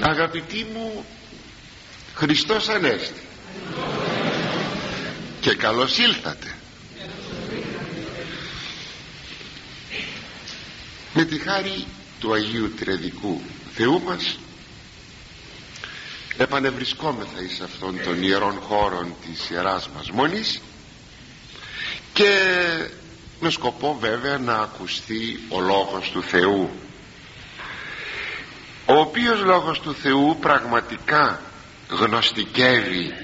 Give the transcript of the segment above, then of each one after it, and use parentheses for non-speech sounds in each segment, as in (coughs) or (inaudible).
αγαπητοί μου Χριστός Ανέστη. Και καλώς ήλθατε. Με τη χάρη του Αγίου Τρεδικού Θεού μας επανευρισκόμεθα εις αυτών των ιερών χώρων της Ιεράς μας Μονής και με σκοπό βέβαια να ακουστεί ο Λόγος του Θεού ο οποίος Λόγος του Θεού πραγματικά γνωστικεύει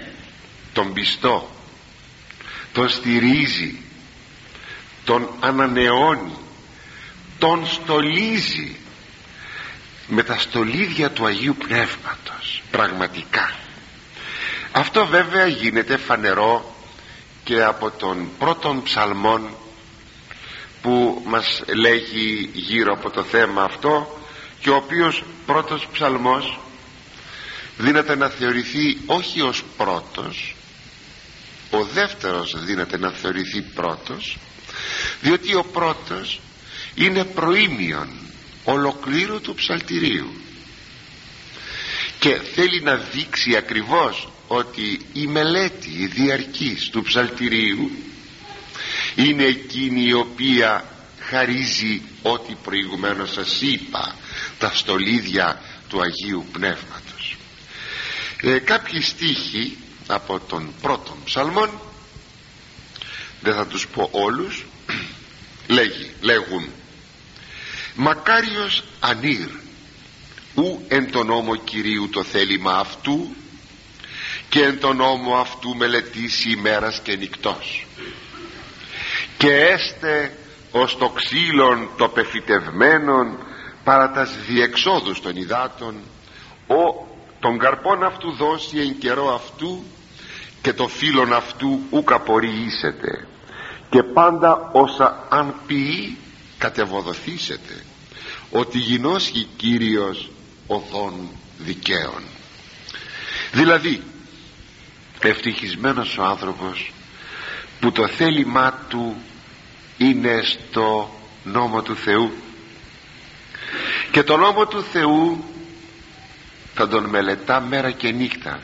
τον πιστό τον στηρίζει τον ανανεώνει τον στολίζει με τα στολίδια του Αγίου Πνεύματος πραγματικά. Αυτό βέβαια γίνεται φανερό και από τον πρώτον ψαλμόν που μας λέγει γύρω από το θέμα αυτό και ο οποίος πρώτος ψαλμός δύναται να θεωρηθεί όχι ως πρώτος ο δεύτερος δύναται να θεωρηθεί πρώτος διότι ο πρώτος είναι προήμιον ολοκλήρου του ψαλτηρίου. Και θέλει να δείξει ακριβώς ότι η μελέτη η διαρκής του ψαλτηρίου είναι εκείνη η οποία χαρίζει ό,τι προηγουμένως σας είπα τα στολίδια του Αγίου Πνεύματος. Ε, κάποιοι στίχοι από τον πρώτο ψαλμόν δεν θα τους πω όλους (clears throat) λέγει, λέγουν μακάριος ανήρ ου εν τον νόμο Κυρίου το θέλημα αυτού και εν τον νόμο αυτού μελετήσει ημέρας και νυχτός. Και έστε ως το ξύλον το πεφυτευμένον παρά τας διεξόδους των υδάτων ο τον καρπόν αυτού δώσει εν καιρό αυτού και το φύλλον αυτού ούκ απορριήσετε και πάντα όσα αν ποιεί κατεβοδοθήσετε ότι γινώσχει Κύριος οδόν δικαίων. Δηλαδή ευτυχισμένος ο άνθρωπος που το θέλημά του είναι στο νόμο του Θεού και το νόμο του Θεού θα τον μελετά μέρα και νύχτα.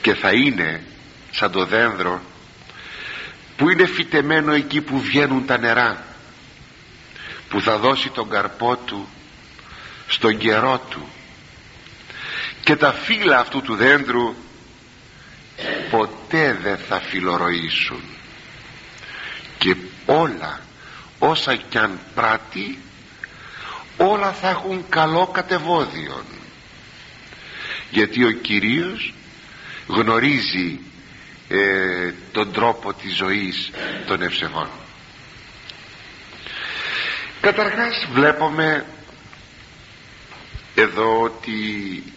Και θα είναι σαν το δένδρο που είναι φυτεμένο εκεί που βγαίνουν τα νερά που θα δώσει τον καρπό του στον καιρό του. Και τα φύλλα αυτού του δέντρου ποτέ δεν θα φιλορροήσουν και όλα όσα κι αν πράττει όλα θα έχουν καλό κατεβόδιον. Γιατί ο Κυρίος γνωρίζει ε, τον τρόπο της ζωής των ευσεβών. Καταρχάς βλέπουμε εδώ ότι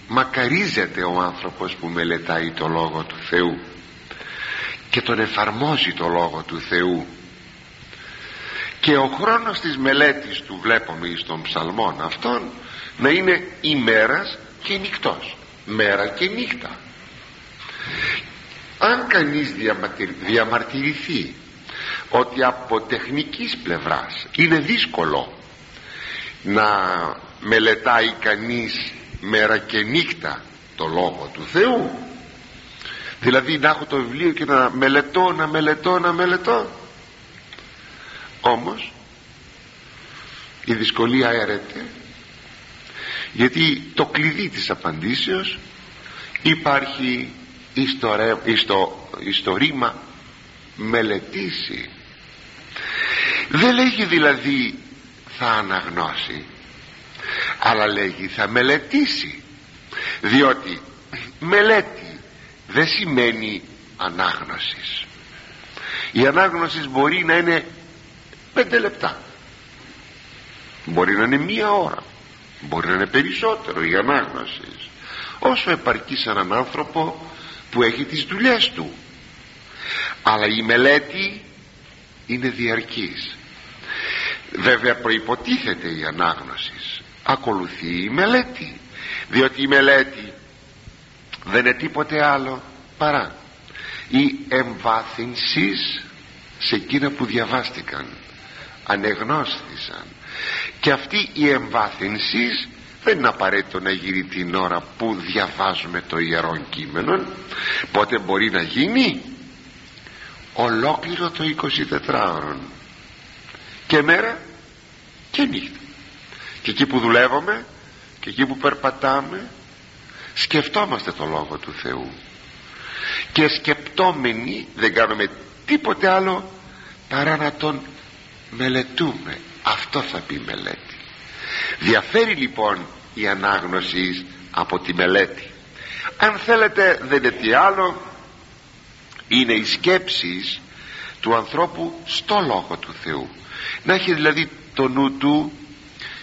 μακαρίζεται ο άνθρωπος που μελετάει το Λόγο του Θεού και τον εφαρμόζει το Λόγο του Θεού και ο χρόνος της μελέτης του βλέπουμε στον ψαλμόν αυτόν να είναι ημέρας και νυχτός. Μέρα και νύχτα. Αν κανείς διαμαρτυρηθεί ότι από τεχνικής πλευράς είναι δύσκολο να μελετάει κανείς μέρα και νύχτα το Λόγο του Θεού δηλαδή να έχω το βιβλίο και να μελετώ, να μελετώ, να μελετώ όμως η δυσκολία έρεται γιατί το κλειδί της απαντήσεως υπάρχει στο, ρήμα μελετήσει. Δεν λέγει δηλαδή θα αναγνώσει αλλά λέγει θα μελετήσει διότι μελέτη δεν σημαίνει ανάγνωσης. Η ανάγνωσης μπορεί να είναι πέντε λεπτά. Μπορεί να είναι μία ώρα. Μπορεί να είναι περισσότερο η ανάγνωση. Όσο επαρκείς σε έναν άνθρωπο που έχει τις δουλειές του. Αλλά η μελέτη είναι διαρκής. Βέβαια προϋποτίθεται η ανάγνωση. Ακολουθεί η μελέτη. Διότι η μελέτη δεν είναι τίποτε άλλο παρά η εμβάθυνσης σε εκείνα που διαβάστηκαν ανεγνώστησαν. Και αυτή η εμβάθυνση δεν είναι απαραίτητο να γίνει την ώρα που διαβάζουμε το Ιερό Κείμενο πότε μπορεί να γίνει; Ολόκληρο το 24ωρο και μέρα και νύχτα. Και εκεί που δουλεύουμε και εκεί που περπατάμε σκεφτόμαστε το Λόγο του Θεού. Και σκεπτόμενοι δεν κάνουμε τίποτε άλλο παρά να τον μελετούμε. Αυτό θα πει μελέτη. Διαφέρει λοιπόν η ανάγνωση από τη μελέτη. Αν θέλετε δεν είναι τι άλλο. Είναι οι σκέψεις του ανθρώπου στο Λόγο του Θεού. Να έχει δηλαδή το νου του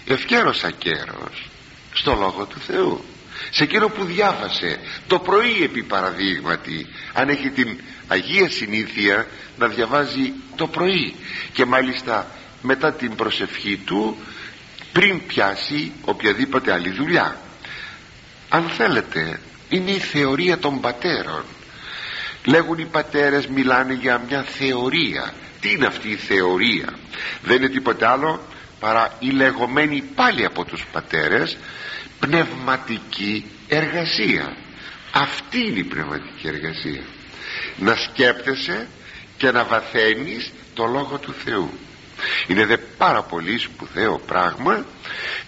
ευκαίρος ακέρος στο Λόγο του Θεού σε εκείνο που διάβασε το πρωί επί παραδείγματι αν έχει την Αγία Συνήθεια να διαβάζει το πρωί και μάλιστα μετά την προσευχή του πριν πιάσει οποιαδήποτε άλλη δουλειά. Αν θέλετε είναι η θεωρία των πατέρων. Λέγουν οι πατέρες μιλάνε για μια θεωρία. Τι είναι αυτή η θεωρία; Δεν είναι τίποτε άλλο παρά η λεγόμενη πάλι από τους πατέρες πνευματική εργασία. Αυτή είναι η πνευματική εργασία. Να σκέπτεσαι και να βαθαίνεις το Λόγο του Θεού. Είναι δε πάρα πολύ σπουδαίο πράγμα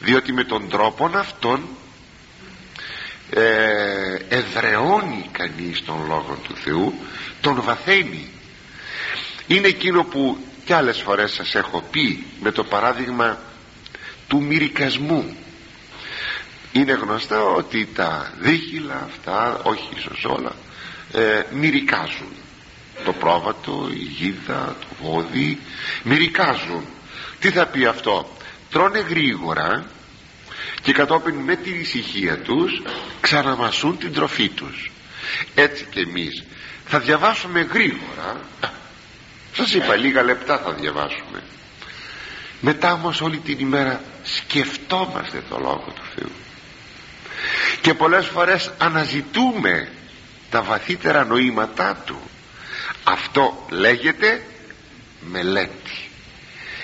διότι με τον τρόπο αυτόν ε, εδρεώνει κανείς τον Λόγο του Θεού τον βαθαίνει. Είναι εκείνο που κι άλλες φορές σας έχω πει με το παράδειγμα του μυρικασμού είναι γνωστό ότι τα δίχυλα αυτά όχι ίσως όλα ε, μυρικάζουν. Το πρόβατο, η γίδα, το βόδι μυρικάζουν. Τι θα πει αυτό; Τρώνε γρήγορα και κατόπιν με την ησυχία τους ξαναμασούν την τροφή τους. Έτσι και εμείς θα διαβάσουμε γρήγορα. Σας είπα λίγα λεπτά θα διαβάσουμε. Μετά όμως όλη την ημέρα σκεφτόμαστε το Λόγο του Θεού και πολλές φορές αναζητούμε τα βαθύτερα νοήματά του. Αυτό λέγεται μελέτη.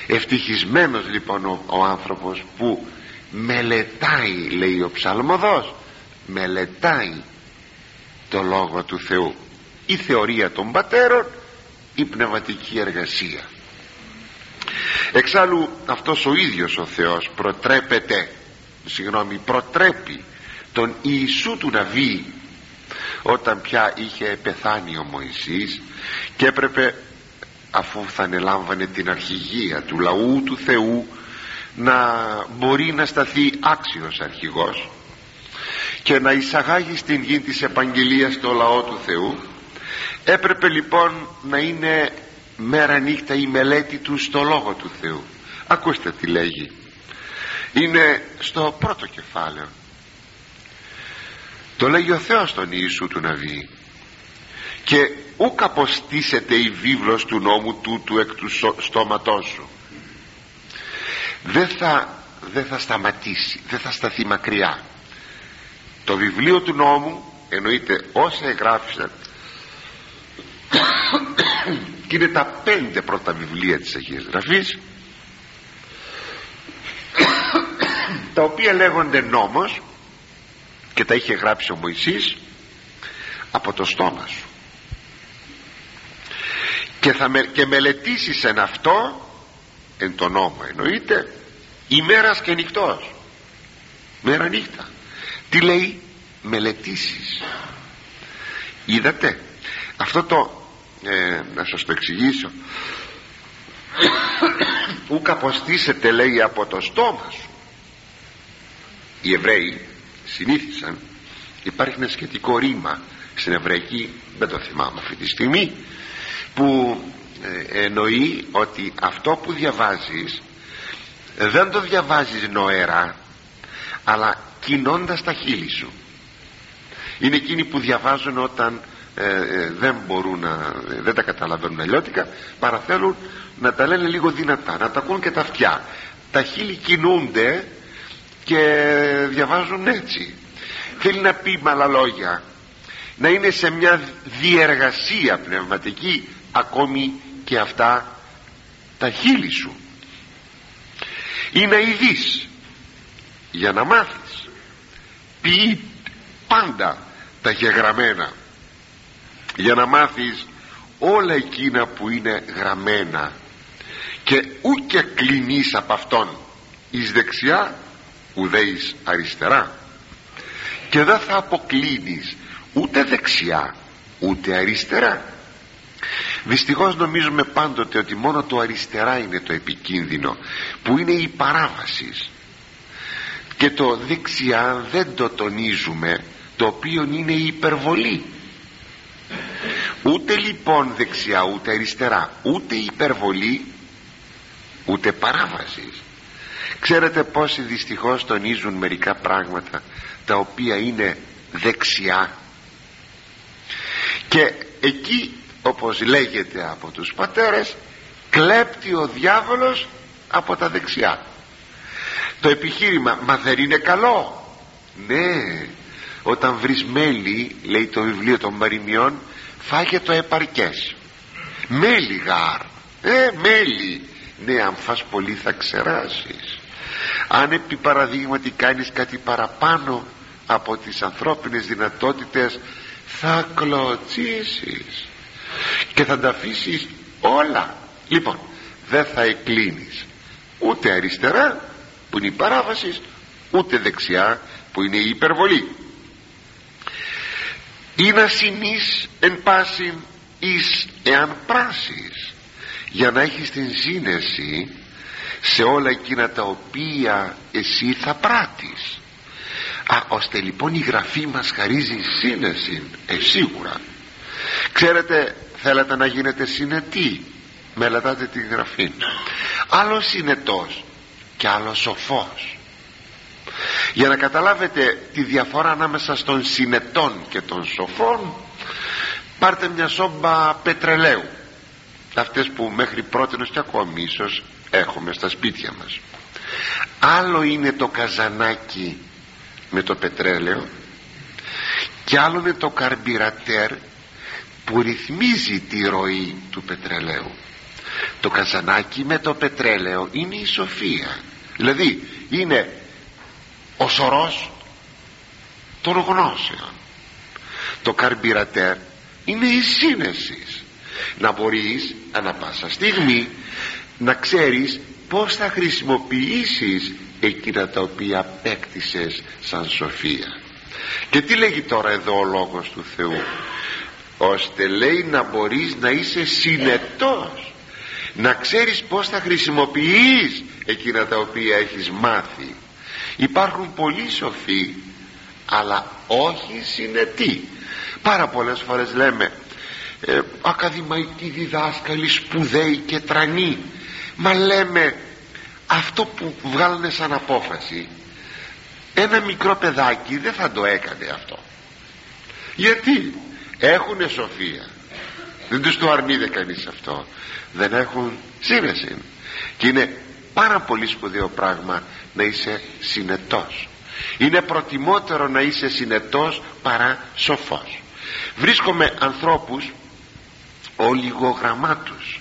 Ευτυχισμένος λοιπόν ο, ο άνθρωπος που μελετάει λέει ο ψαλμοδός μελετάει το Λόγο του Θεού. Η θεωρία των πατέρων η πνευματική εργασία. Εξάλλου αυτός ο ίδιος ο Θεός προτρέπεται συγγνώμη προτρέπει τον Ιησού του Ναβί όταν πια είχε πεθάνει ο Μωυσής και έπρεπε αφού θα ανελάμβανε την αρχηγία του λαού του Θεού να μπορεί να σταθεί άξιος αρχηγός και να εισαγάγει στην γη της επαγγελίας το λαό του Θεού έπρεπε λοιπόν να είναι μέρα νύχτα η μελέτη του στο Λόγο του Θεού. Ακούστε τι λέγει. Είναι στο πρώτο κεφάλαιο το λέγει ο Θεός τον Ιησού του Ναβί και ούκ αποστήσεται η βίβλος του νόμου τούτου εκ του στόματός σου. Δεν θα, δεν θα σταματήσει δεν θα σταθεί μακριά. Το βιβλίο του νόμου εννοείται όσα εγγράφησαν (coughs) και είναι τα πέντε πρώτα βιβλία της Αγίας Γραφής (coughs) τα οποία λέγονται νόμος και τα είχε γράψει ο Μωυσής από το στόμα σου. Και, θα με, και μελετήσεις εν αυτό εν το νόμο εννοείται ημέρας και νυχτός. Μέρα νύχτα. Τι λέει μελετήσεις. Είδατε αυτό το ε, να σας το εξηγήσω. Ου καποστήσετε λέει από το στόμα σου. Οι Εβραίοι συνήθισαν. Υπάρχει ένα σχετικό ρήμα στην Εβραϊκή δεν το θυμάμαι αυτή τη στιγμή που ε, εννοεί ότι αυτό που διαβάζεις δεν το διαβάζεις νοερά αλλά κινώντας τα χείλη σου. Είναι εκείνοι που διαβάζουν όταν ε, ε, δεν μπορούν να δεν τα καταλαβαίνουν αλλιώτικα παρά θέλουν να τα λένε λίγο δυνατά να τα ακούν και τα αυτιά. Τα χείλη κινούνται και διαβάζουν έτσι. Θέλει να πει με άλλα λόγια να είναι σε μια διεργασία πνευματική ακόμη και αυτά τα χείλη σου. Ή να ειδείς για να μάθεις. Ποιεί πάντα τα γεγραμμένα. Για να μάθεις όλα εκείνα που είναι γραμμένα. Και ούτε κλεινείς από αυτόν. Εις δεξιά ουδέ εις αριστερά. Και δεν θα αποκλίνεις ούτε δεξιά ούτε αριστερά. Δυστυχώς νομίζουμε πάντοτε ότι μόνο το αριστερά είναι το επικίνδυνο που είναι η παράβασης. Και το δεξιά δεν το τονίζουμε το οποίο είναι η υπερβολή. Ούτε λοιπόν δεξιά ούτε αριστερά ούτε υπερβολή ούτε παράβασης ξέρετε πόσοι δυστυχώς τονίζουν μερικά πράγματα τα οποία είναι δεξιά. Και εκεί όπως λέγεται από τους πατέρες κλέπτει ο διάβολος από τα δεξιά. Το επιχείρημα μα δεν είναι καλό ναι όταν βρεις μέλι λέει το βιβλίο των Μαριμιών φάγε το επαρκές. Μέλι γάρ. Ε μέλι. Ναι αν φας πολύ θα ξεράσεις αν επί παραδείγματι κάνεις κάτι παραπάνω από τις ανθρώπινες δυνατότητες θα κλωτσίσεις και θα τα αφήσεις όλα. Λοιπόν δεν θα εκκλίνεις ούτε αριστερά που είναι η παράβαση ούτε δεξιά που είναι η υπερβολή. Ή να συνείς εν πάση εις εάν πράσεις για να έχεις την σύνεση σε όλα εκείνα τα οποία εσύ θα πράττεις. Α, ώστε λοιπόν η γραφή μας χαρίζει σύνεση ε, σίγουρα. Ξέρετε θέλετε να γίνετε συνετοί. Μελετάτε τη γραφή. Άλλος συνετός και άλλος σοφός. Για να καταλάβετε τη διαφορά ανάμεσα στον συνετών και των σοφών πάρτε μια σόμπα πετρελαίου. Αυτές που μέχρι πρώτη και ακόμη ίσως έχουμε στα σπίτια μας. Άλλο είναι το καζανάκι με το πετρέλαιο και άλλο είναι το καρμπυρατέρ που ρυθμίζει τη ροή του πετρελαίου. Το καζανάκι με το πετρέλαιο είναι η σοφία. Δηλαδή είναι ο σωρός των γνώσεων. Το καρμπυρατέρ είναι η σύνεσης. Να μπορείς ανα πάσα στιγμή να ξέρεις πως θα χρησιμοποιήσεις εκείνα τα οποία απέκτησες σαν σοφία. Και τι λέγει τώρα εδώ ο λόγος του Θεού; Ώστε λέει να μπορείς να είσαι συνετός. Να ξέρεις πως θα χρησιμοποιείς εκείνα τα οποία έχεις μάθει. Υπάρχουν πολλοί σοφοί αλλά όχι συνετοί. Πάρα πολλές φορές λέμε ε, ακαδημαϊκοί διδάσκαλοι σπουδαίοι και τρανοί μα λέμε αυτό που βγάλανε σαν απόφαση ένα μικρό παιδάκι δεν θα το έκανε αυτό. Γιατί; Έχουνε σοφία. Δεν τους το αρνείται κανείς αυτό. Δεν έχουν σύνεση. Και είναι πάρα πολύ σπουδαίο πράγμα να είσαι συνετός. Είναι προτιμότερο να είσαι συνετός παρά σοφός. Βρίσκομαι ανθρώπους ολιγογραμμάτους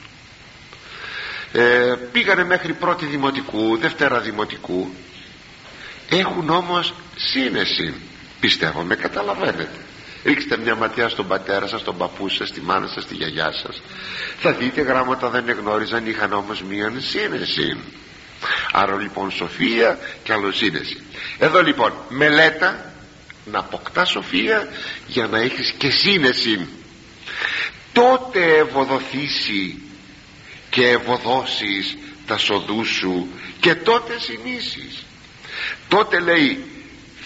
ε, πήγανε μέχρι πρώτη δημοτικού δευτέρα δημοτικού. Έχουν όμως σύνεση πιστεύω με καταλαβαίνετε. Ρίξτε μια ματιά στον πατέρα σας, στον παππού σας, στη μάνα σας, στη γιαγιά σας. Θα δείτε γράμματα δεν γνώριζαν είχαν όμως μία σύνεση. Άρα λοιπόν σοφία και σύνεση. Εδώ λοιπόν μελέτα να αποκτά σοφία για να έχεις και σύνεση. Τότε ευοδοθήσει και ευωδώσεις τα σοδού σου και τότε συνήσεις. Τότε λέει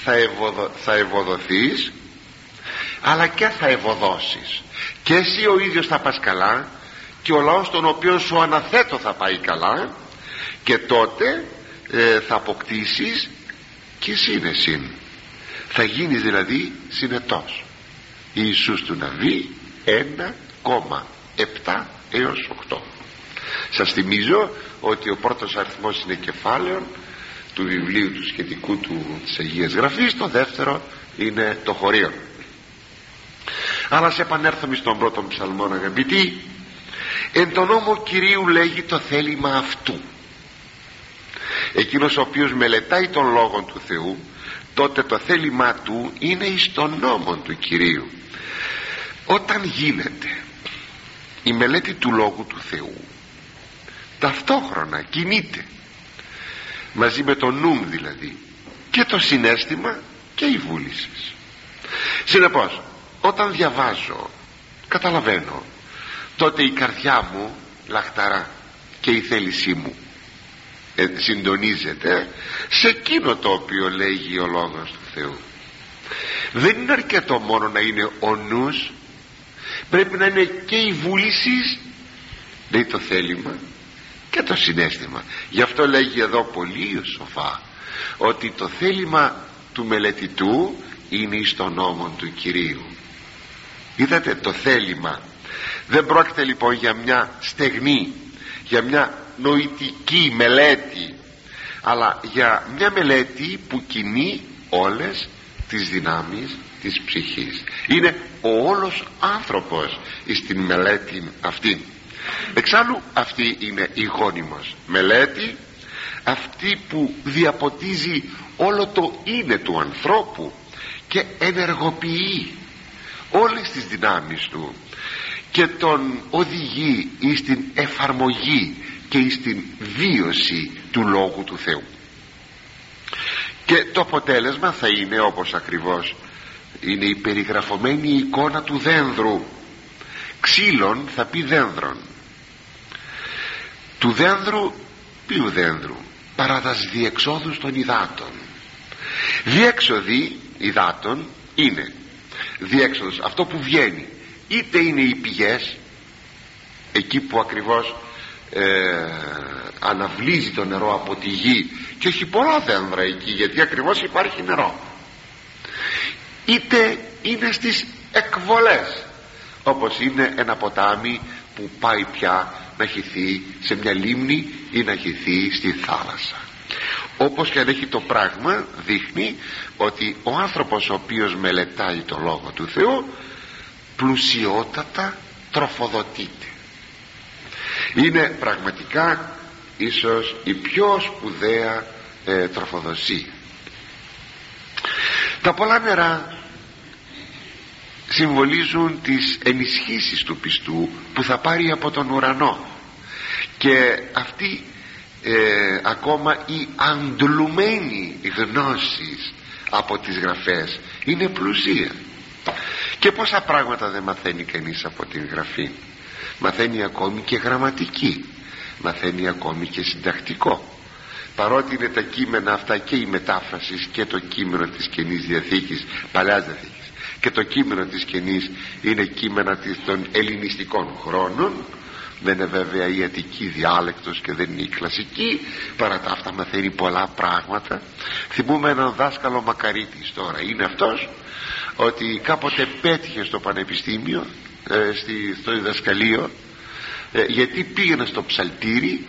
θα, ευωδο, θα ευωδοθείς αλλά και θα ευωδώσεις. Και εσύ ο ίδιος θα πας καλά και ο λαός τον οποίο σου αναθέτω θα πάει καλά και τότε ε, θα αποκτήσεις και σύνεσιν. Θα γίνεις δηλαδή συνετός. Ιησούς του Ναβί 1,7 έως 8 σας θυμίζω ότι ο πρώτος αριθμός είναι κεφάλαιο του βιβλίου του σχετικού του της Αγίας Γραφής το δεύτερο είναι το χωρίο αλλά σε επανέρθουμε στον πρώτο ψαλμό αγαπητοί. Εν τον νόμο Κυρίου λέγει το θέλημα αυτού. Εκείνος ο οποίος μελετάει τον Λόγο του Θεού τότε το θέλημά του είναι εις τον νόμο του Κυρίου. Όταν γίνεται η μελέτη του Λόγου του Θεού ταυτόχρονα κινείται. Μαζί με το νου δηλαδή. Και το συνέστημα και η βούληση. Συνεπώς όταν διαβάζω καταλαβαίνω τότε η καρδιά μου λαχταρά και η θέλησή μου ε, συντονίζεται σε εκείνο το οποίο λέγει ο Λόγος του Θεού. Δεν είναι αρκετό μόνο να είναι ο νους πρέπει να είναι και η βούληση λέει το θέλημα και το συνέστημα. Γι' αυτό λέγει εδώ πολύ σοφά ότι το θέλημα του μελετητού είναι στον νόμο του Κυρίου. Είδατε το θέλημα. Δεν πρόκειται λοιπόν για μια στεγνή για μια νοητική μελέτη αλλά για μια μελέτη που κινεί όλες τις δυνάμεις της ψυχής. Είναι ο όλος άνθρωπος στην μελέτη αυτή εξάλλου αυτή είναι η γόνιμος μελέτη αυτή που διαποτίζει όλο το είναι του ανθρώπου και ενεργοποιεί όλες τις δυνάμεις του και τον οδηγεί στην εφαρμογή και στην βίωση του Λόγου του Θεού. Και το αποτέλεσμα θα είναι όπως ακριβώς είναι η περιγραφωμένη εικόνα του δένδρου. Ξύλων θα πει δένδρων του δένδρου ποιου δένδρου παρά διεξόδους των υδάτων. Διέξοδοι υδάτων είναι διέξοδος αυτό που βγαίνει είτε είναι οι πηγές εκεί που ακριβώς ε, αναβλύζει το νερό από τη γη και έχει πολλά δένδρα εκεί γιατί ακριβώς υπάρχει νερό. Είτε είναι στις εκβολές όπως είναι ένα ποτάμι που πάει πια να χυθεί σε μια λίμνη ή να χυθεί στη θάλασσα. Όπως και αν έχει το πράγμα δείχνει ότι ο άνθρωπος ο οποίος μελετάει το Λόγο του Θεού πλουσιότατα τροφοδοτείται. Είναι πραγματικά ίσως η πιο σπουδαία ε, τροφοδοσία. Τα πολλά νερά συμβολίζουν τις ενισχύσεις του πιστού που θα πάρει από τον ουρανό. Και αυτή ε, ακόμα η αντλουμένη γνώση από τις γραφές είναι πλουσία. Και πόσα πράγματα δεν μαθαίνει κανείς από την γραφή. Μαθαίνει ακόμη και γραμματική. Μαθαίνει ακόμη και συντακτικό. Παρότι είναι τα κείμενα αυτά και η μετάφραση και το κείμενο της Καινής Διαθήκης Παλαιάς Διαθήκης και το κείμενο της Καινής είναι κείμενα των ελληνιστικών χρόνων. Δεν είναι βέβαια η αττική διάλεκτος και δεν είναι η κλασική. Παρά τα αυτά μαθαίνει πολλά πράγματα. Θυμούμε έναν δάσκαλο Μακαρίτης τώρα. Είναι αυτός ότι κάποτε πέτυχε στο πανεπιστήμιο ε, στη, στο διδασκαλείο ε, γιατί πήγαινε στο ψαλτήρι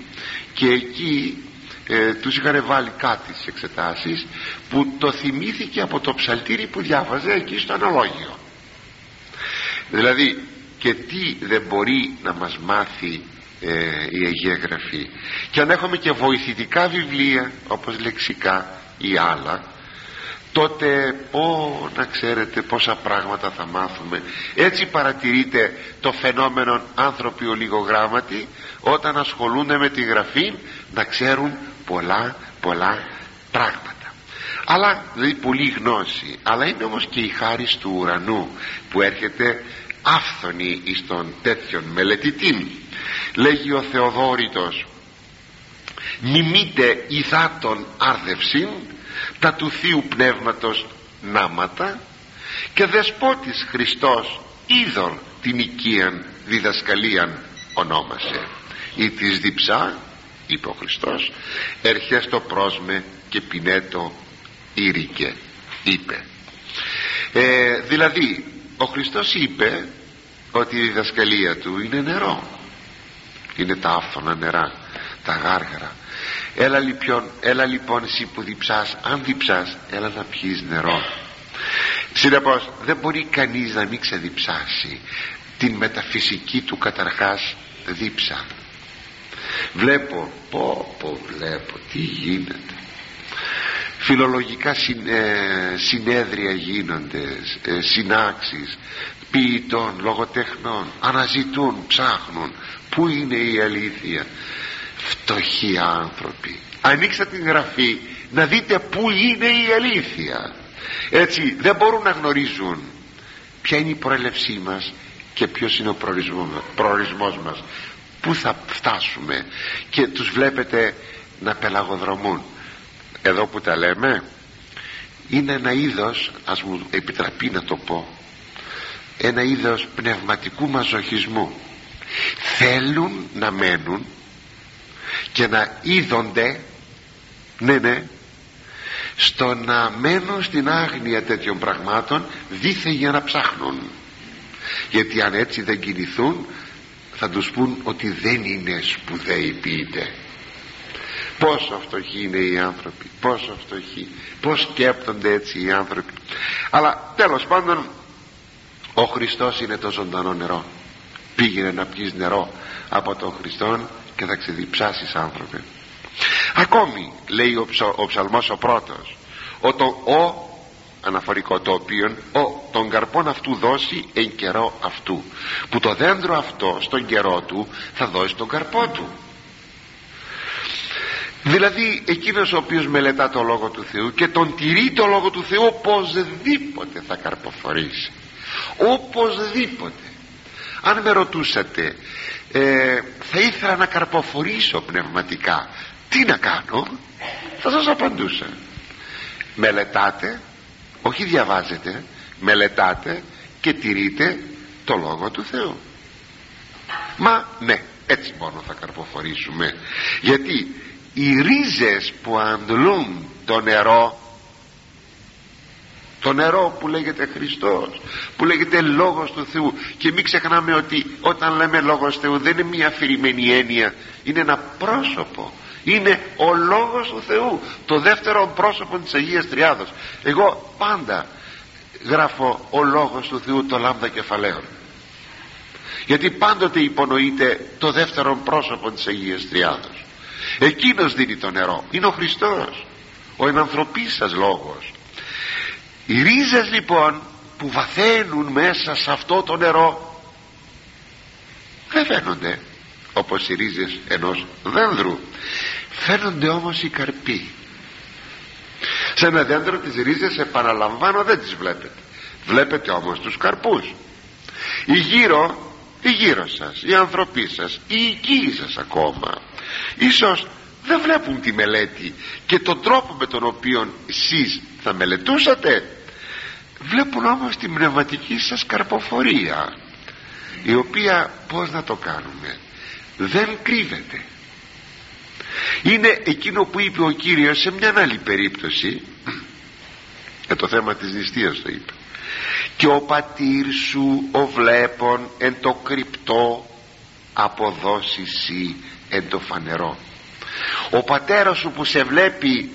και εκεί ε, τους είχαν βάλει κάτι στις εξετάσεις που το θυμήθηκε από το ψαλτήρι που διάβαζε εκεί στο αναλόγιο. Δηλαδή και τι δεν μπορεί να μας μάθει ε, η Αγία Γραφή. Και αν έχουμε και βοηθητικά βιβλία όπως λεξικά ή άλλα τότε πω να ξέρετε πόσα πράγματα θα μάθουμε. Έτσι παρατηρείτε το φαινόμενο άνθρωποι ολιγογράμματοι όταν ασχολούνται με τη γραφή να ξέρουν πολλά πολλά πράγματα. Αλλά δηλαδή πολλή γνώση. Αλλά είναι όμως και η χάρη του ουρανού που έρχεται άφθονη εις τον τέτοιον μελετητή λέγει ο Θεοδόρητος μιμείτε υδάτων άρδευσιν τα του Θείου Πνεύματος νάματα και δεσπότης Χριστός είδων την οικίαν διδασκαλίαν ονόμασε. Ή της διψά είπε ο Χριστός ερχέστο πρόσμε και πινέτο ήρικε είπε. Ε, δηλαδή ο Χριστός είπε ότι η διδασκαλία του είναι νερό. Είναι τα άφθονα νερά τα γάργαρα. Έλα λοιπόν, έλα λοιπόν εσύ που διψάς. Αν διψάς έλα να πιείς νερό συνεπώς δεν μπορεί κανείς να μην ξεδιψάσει την μεταφυσική του καταρχάς δίψα βλέπω πω πω βλέπω τι γίνεται. Φιλολογικά ε, συνέδρια γίνονται ε, συνάξεις ποιητών, λογοτεχνών αναζητούν, ψάχνουν. Πού είναι η αλήθεια; Φτωχοί άνθρωποι ανοίξτε την γραφή να δείτε πού είναι η αλήθεια. Έτσι δεν μπορούν να γνωρίζουν ποια είναι η προέλευσή μας και ποιος είναι ο προορισμός μας πού θα φτάσουμε και τους βλέπετε να πελαγοδρομούν. Εδώ που τα λέμε είναι ένα είδος ας μου επιτραπεί να το πω ένα είδος πνευματικού μαζοχισμού. Θέλουν να μένουν και να είδονται ναι ναι στο να μένουν στην άγνοια τέτοιων πραγμάτων δίθε για να ψάχνουν. Γιατί αν έτσι δεν κινηθούν θα τους πούν ότι δεν είναι σπουδαίοι ποιητές. Πόσο φτωχοί είναι οι άνθρωποι πόσο φτωχοί πως σκέπτονται έτσι οι άνθρωποι. Αλλά τέλος πάντων ο Χριστός είναι το ζωντανό νερό. Πήγαινε να πιεις νερό από τον Χριστόν και θα ξεδιψάσεις άνθρωπε. Ακόμη λέει ο, ψο, ο ψαλμός ο πρώτος ο, το, ο αναφορικό το οποίο ο τον καρπόν αυτού δώσει εν καιρό αυτού που το δέντρο αυτό στον καιρό του θα δώσει τον καρπό του. Δηλαδή εκείνος ο οποίος μελετά το Λόγο του Θεού και τον τηρεί το Λόγο του Θεού οπωσδήποτε θα καρποφορήσει. Οπωσδήποτε. Αν με ρωτούσατε ε, θα ήθελα να καρποφορήσω πνευματικά τι να κάνω; Θα σας απαντούσα. Μελετάτε όχι διαβάζετε μελετάτε και τηρείτε το Λόγο του Θεού. Μα ναι έτσι μόνο θα καρποφορήσουμε. Γιατί οι ρίζες που αντλούν το νερό το νερό που λέγεται Χριστός που λέγεται Λόγος του Θεού και μην ξεχνάμε ότι όταν λέμε Λόγος Θεού δεν είναι μια αφηρημένη έννοια είναι ένα πρόσωπο. Είναι ο Λόγος του Θεού το δεύτερο πρόσωπο της Αγίας Τριάδος. Εγώ πάντα γράφω ο Λόγος του Θεού το λάμδα κεφαλαίων γιατί πάντοτε υπονοείται το δεύτερο πρόσωπο της Αγίας Τριάδος. Εκείνος δίνει το νερό είναι ο Χριστός ο ενανθρωπής σας λόγος. Οι ρίζες λοιπόν που βαθαίνουν μέσα σε αυτό το νερό δεν φαίνονται όπως οι ρίζες ενός δένδρου. Φαίνονται όμως οι καρποί σε ένα δέντρο τις ρίζες επαναλαμβάνω δεν τις βλέπετε. Βλέπετε όμως τους καρπούς. Η γύρω η γύρω σας οι ανθρωποί σας οι οικοί σας ακόμα ίσως δεν βλέπουν τη μελέτη και τον τρόπο με τον οποίο εσείς θα μελετούσατε. Βλέπουν όμως την πνευματική σας καρποφορία η οποία πως να το κάνουμε; Δεν κρύβεται είναι εκείνο που είπε ο Κύριος σε μια άλλη περίπτωση. Για το θέμα της νηστείας το είπε. Και ο πατήρ σου ο βλέπον εν το κρυπτό αποδώσει σύ εν το φανερό ο πατέρας σου που σε βλέπει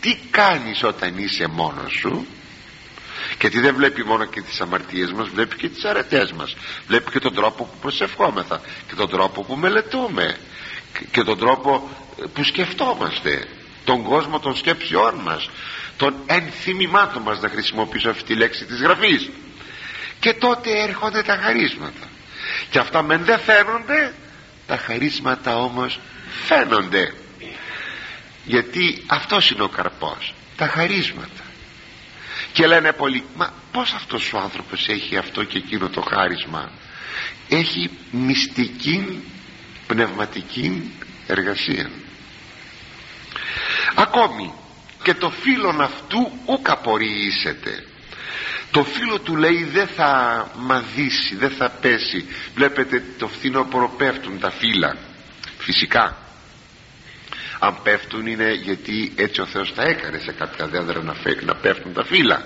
τι κάνεις όταν είσαι μόνος σου; Γιατί δεν βλέπει μόνο και τις αμαρτίες μας βλέπει και τις αρετές μας. Βλέπει και τον τρόπο που προσευχόμεθα και τον τρόπο που μελετούμε και τον τρόπο που σκεφτόμαστε τον κόσμο των σκέψεών μας των ενθυμημάτων μας να χρησιμοποιήσω αυτή τη λέξη της γραφής. Και τότε έρχονται τα χαρίσματα. Και αυτά μεν δεν φαίνονται τα χαρίσματα όμως φαίνονται. Γιατί αυτός είναι ο καρπός τα χαρίσματα. Και λένε πολλοί μα πως αυτός ο άνθρωπος έχει αυτό και εκείνο το χάρισμα; Έχει μυστική πνευματική εργασία ακόμη και το φίλον αυτού ούκ απορριήσεται το φίλο του λέει δεν θα μαδίσει δεν θα πέσει βλέπετε το φθινόπωρο πέφτουν τα φύλλα φυσικά. Αν πέφτουν είναι γιατί έτσι ο Θεός τα έκανε σε κάποια δέντρα να, να πέφτουν τα φύλλα.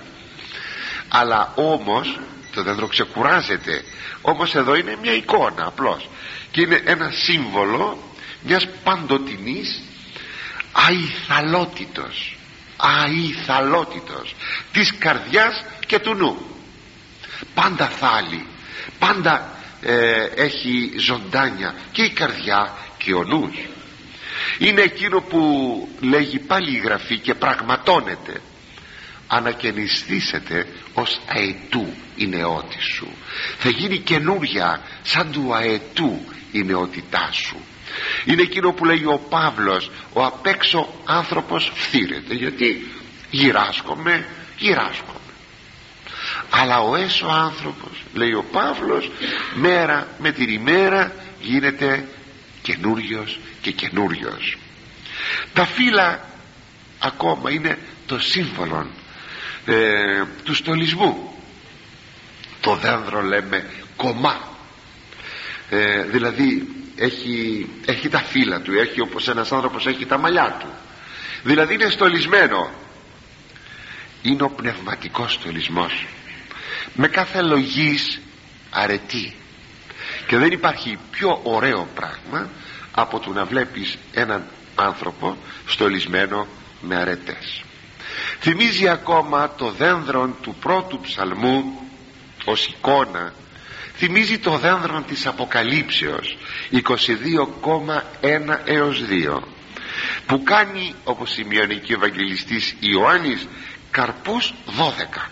Αλλά όμως το δέντρο ξεκουράζεται. Όμως εδώ είναι μια εικόνα απλώς. Και είναι ένα σύμβολο μιας παντοτινής αϊθαλότητος αϊθαλότητος της καρδιάς και του νου. Πάντα θάλει πάντα ε, έχει ζωντάνια και η καρδιά και ο νους. Είναι εκείνο που λέγει πάλι η Γραφή και πραγματώνεται. Ανακαινιστήσετε ως αετού η νεότη σου. Θα γίνει καινούρια σαν του αετού η νεότητά σου είναι εκείνο που λέει ο Παύλος ο απέξω άνθρωπος φθήρεται γιατί γυράσκομαι γυράσκομαι. Αλλά ο έσω άνθρωπος λέει ο Παύλος μέρα με την ημέρα γίνεται καινούριος και καινούριος. τα φύλλα ακόμα είναι το σύμβολο ε, του στολισμού. Το δένδρο λέμε κομμά. Ε, δηλαδή έχει, έχει τα φύλλα του έχει όπως ένας άνθρωπος έχει τα μαλλιά του. Δηλαδή είναι στολισμένο. Είναι ο πνευματικός στολισμός. Με κάθε λογής αρετή. Και δεν υπάρχει πιο ωραίο πράγμα από το να βλέπεις έναν άνθρωπο στολισμένο με αρετές. Θυμίζει ακόμα το δένδρο του πρώτου ψαλμού ως εικόνα. Θυμίζει το δένδρο της Αποκαλύψεως 22,1 έως 2 που κάνει όπως σημειώνει και ο Ευαγγελιστής Ιωάννης καρπούς 12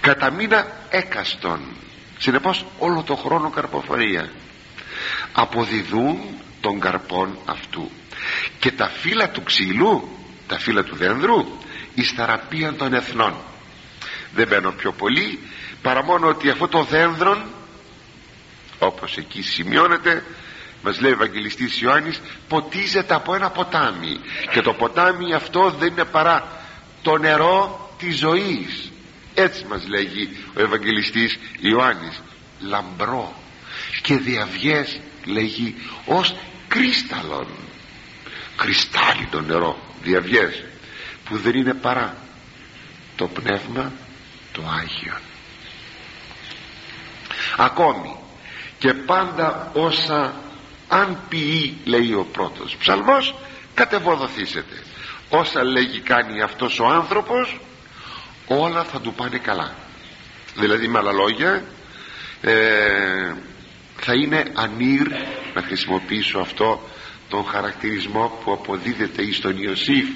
κατά μήνα έκαστον. Συνεπώς όλο το χρόνο καρποφορία. Αποδιδούν των καρπών αυτού. Και τα φύλλα του ξύλου τα φύλλα του δένδρου εις θεραπεία των εθνών. Δεν μπαίνω πιο πολύ παρά μόνο ότι αυτό το δένδρον όπως εκεί σημειώνεται μας λέει ο Ευαγγελιστής Ιωάννης ποτίζεται από ένα ποτάμι και το ποτάμι αυτό δεν είναι παρά το νερό της ζωής. Έτσι μας λέγει ο Ευαγγελιστής Ιωάννης. Λαμπρό και διαβιές λέγει ως κρίσταλον κρυστάλλινο νερό διαβιές που δεν είναι παρά το πνεύμα το Άγιο ακόμη και πάντα όσα αν ποιεί λέει ο πρώτος ψαλμός κατεβοδοθήσετε όσα λέγει κάνει αυτός ο άνθρωπος όλα θα του πάνε καλά. Δηλαδή με άλλα λόγια ε, θα είναι ανήρ να χρησιμοποιήσω αυτό τον χαρακτηρισμό που αποδίδεται εις τον Ιωσήφ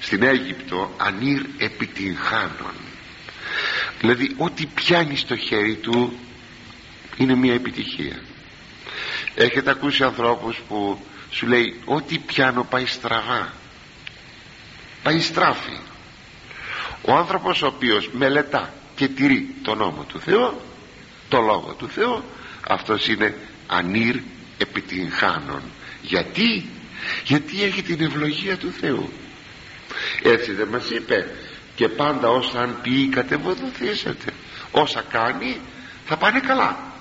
στην Αίγυπτο ανήρ επιτυγχάνων. Δηλαδή ό,τι πιάνει στο χέρι του είναι μια επιτυχία. Έχετε ακούσει ανθρώπους που σου λέει ό,τι πιάνω πάει στραβά πάει στράφη. Ο άνθρωπος ο οποίος μελετά και τηρεί τον νόμο του Θεού το λόγο του Θεού αυτός είναι ανήρ επιτυγχάνων. Γιατί; Γιατί έχει την ευλογία του Θεού. Έτσι δεν μας είπε και πάντα όσα αν πει κατεβοδοθήσετε όσα κάνει θα πάνε καλά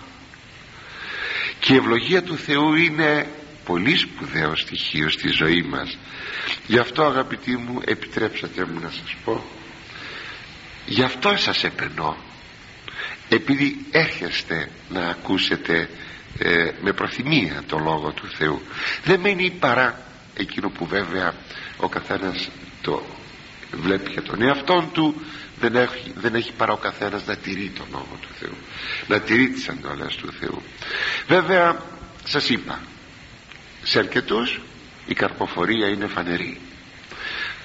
και η ευλογία του Θεού είναι πολύ σπουδαίο στοιχείο στη ζωή μας. Γι' αυτό αγαπητοί μου επιτρέψατε μου να σας πω γι' αυτό σας επενώ. Επειδή έρχεστε να ακούσετε ε, με προθυμία το Λόγο του Θεού. Δεν μένει παρά εκείνο που βέβαια ο καθένας το βλέπει για τον εαυτόν του δεν έχει, δεν έχει παρά ο καθένας να τηρεί τον νόμο του Θεού. Να τηρεί τις αντόλες του Θεού. Βέβαια σας είπα σε αρκετούς η καρποφορία είναι φανερή.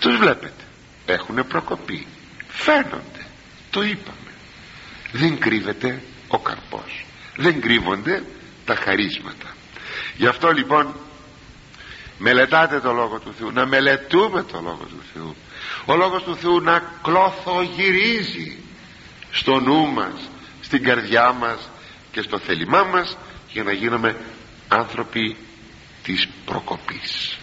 Τους βλέπετε. Έχουν προκοπή φαίνονται. Το είπαμε. Δεν κρύβεται ο καρπός. Δεν κρύβονται τα χαρίσματα. Γι' αυτό λοιπόν μελετάτε το Λόγο του Θεού. Να μελετούμε το Λόγο του Θεού ο Λόγος του Θεού να κλωθογυρίζει στο νου μας στην καρδιά μας και στο θέλημά μας για να γίνουμε άνθρωποι της προκοπής.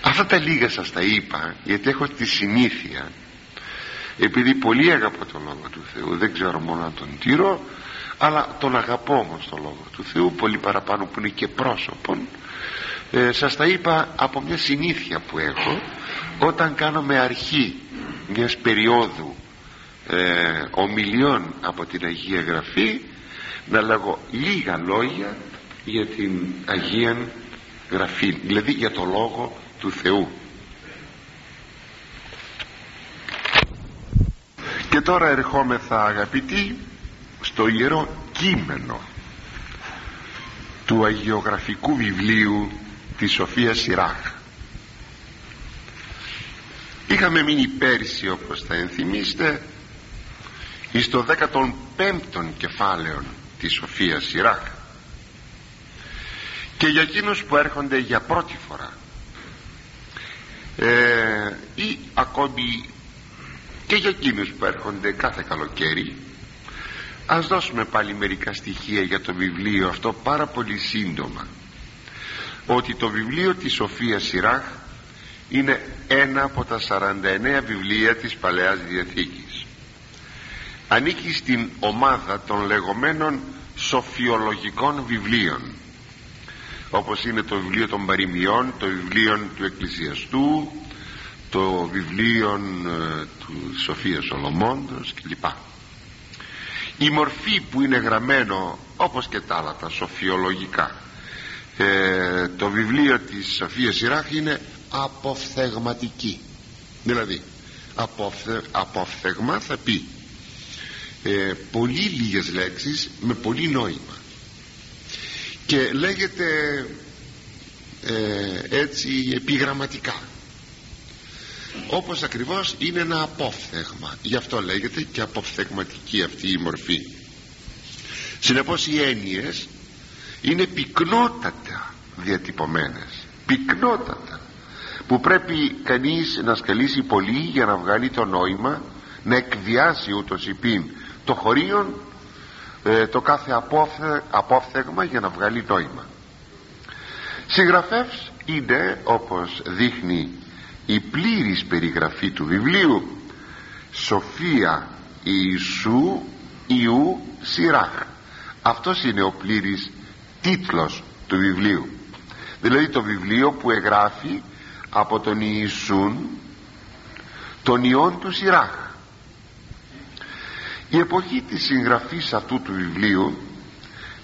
Αυτά τα λίγα σας τα είπα γιατί έχω τη συνήθεια επειδή πολύ αγαπώ τον Λόγο του Θεού δεν ξέρω μόνο να τον τηρώ αλλά τον αγαπώ όμως τον Λόγο του Θεού πολύ παραπάνω που είναι και πρόσωπον. Ε, σας τα είπα από μια συνήθεια που έχω όταν κάνω με αρχή μιας περίοδου ε, ομιλιών από την Αγία Γραφή να λέγω λίγα λόγια για την Αγία Γραφή δηλαδή για το Λόγο του Θεού. Και τώρα ερχόμεθα αγαπητοί στο Ιερό Κείμενο του Αγιογραφικού βιβλίου της Σοφίας Σιράχ είχαμε μείνει πέρσι όπως θα ενθυμίστε εις το 15ο κεφάλαιο της Σοφίας Σιράχ και για εκείνους που έρχονται για πρώτη φορά ε, ή ακόμη και για εκείνους που έρχονται κάθε καλοκαίρι ας δώσουμε πάλι μερικά στοιχεία για το βιβλίο αυτό πάρα πολύ σύντομα. Ότι το βιβλίο της Σοφίας Σιράχ είναι ένα από τα 49 βιβλία της Παλαιάς Διαθήκης. Ανήκει στην ομάδα των λεγόμενων σοφιολογικών βιβλίων όπως είναι το βιβλίο των παροιμιών το βιβλίο του Εκκλησιαστού το βιβλίο ε, του Σοφίας Σολομώντος κλπ. Η μορφή που είναι γραμμένο όπως και τα άλλα τα σοφιολογικά ε, το βιβλίο της Σοφίας Σιράχ είναι αποφθεγματική. Δηλαδή αποφθε, αποφθεγμα θα πει ε, πολύ λίγες λέξεις με πολύ νόημα. Και λέγεται ε, έτσι επιγραμματικά. Όπως ακριβώς είναι ένα απόφθεγμα. Γι' αυτό λέγεται και αποφθεγματική αυτή η μορφή. Συνεπώς οι έννοιες είναι πυκνότατα διατυπωμένες. Πυκνότατα που πρέπει κανείς να σκαλίσει πολύ για να βγάλει το νόημα να εκδιάσει ούτως υπήν το χωρίον ε, το κάθε απόφθε, απόφθεγμα για να βγάλει νόημα. Συγγραφεύς είναι όπως δείχνει η πλήρης περιγραφή του βιβλίου Σοφία Ιησού Ιού Σιράχ αυτός είναι ο πλήρης τίτλος του βιβλίου. Δηλαδή το βιβλίο που εγγράφει από τον Ιησούν τον Ιών του Σιράχ η εποχή της συγγραφής αυτού του βιβλίου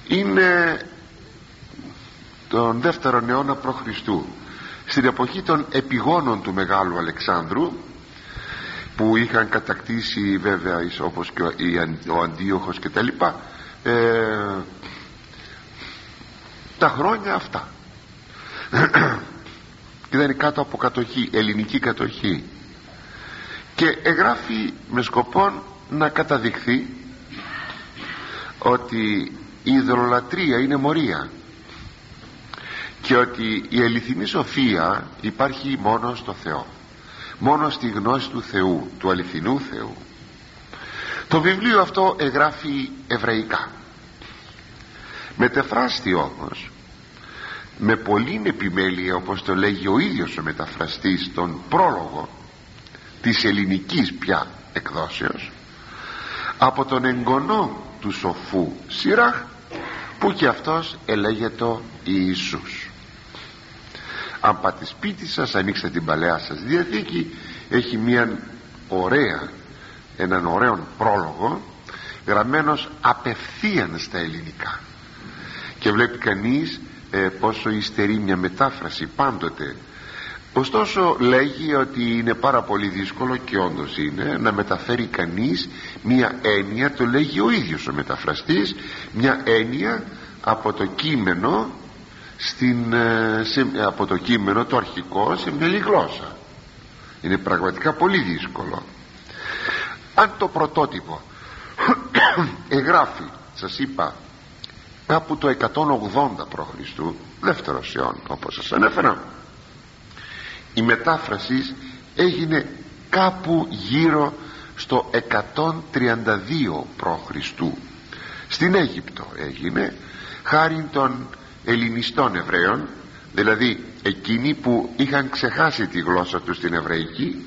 είναι τον δεύτερο αιώνα π.Χ. στην εποχή των επιγόνων του Μεγάλου Αλεξάνδρου που είχαν κατακτήσει βέβαια όπως και ο Αντίοχος και τα λοιπά ε, τα χρόνια αυτά (clears throat) (clears throat) και δεν είναι κάτω από κατοχή ελληνική κατοχή. Και εγγράφει με σκοπό να καταδειχθεί ότι η ιδρολατρία είναι μορία και ότι η αληθινή σοφία υπάρχει μόνο στο Θεό μόνο στη γνώση του Θεού του αληθινού Θεού. Το βιβλίο αυτό εγγράφει εβραϊκά. Μετεφράστη όμως με πολλή επιμέλεια όπως το λέγει ο ίδιος ο μεταφραστής τον πρόλογο της ελληνικής πια εκδόσεως από τον εγγονό του σοφού Σιράχ που και αυτός ελέγεται Ιησούς. Αν πάτε σπίτι σας ανοίξτε την παλαιά σας διαθήκη έχει μια ωραία έναν ωραίο πρόλογο γραμμένος απευθείαν στα ελληνικά. Και βλέπει κανείς ε, πόσο υστερεί μια μετάφραση πάντοτε. Ωστόσο λέγει ότι είναι πάρα πολύ δύσκολο και όντως είναι να μεταφέρει κανείς μια έννοια το λέγει ο ίδιος ο μεταφραστής μια έννοια από το κείμενο στην, ε, σε, από το κείμενο το αρχικό σε μια άλλη γλώσσα. Είναι πραγματικά πολύ δύσκολο. Αν το πρωτότυπο (coughs) εγγράφει σας είπα κάπου το 180 π.Χ. δεύτερος αιών όπως σας ανέφερα η μετάφραση έγινε κάπου γύρω στο 132 π.Χ. στην Αίγυπτο έγινε χάρη των ελληνιστών Εβραίων δηλαδή εκείνοι που είχαν ξεχάσει τη γλώσσα τους στην Εβραϊκή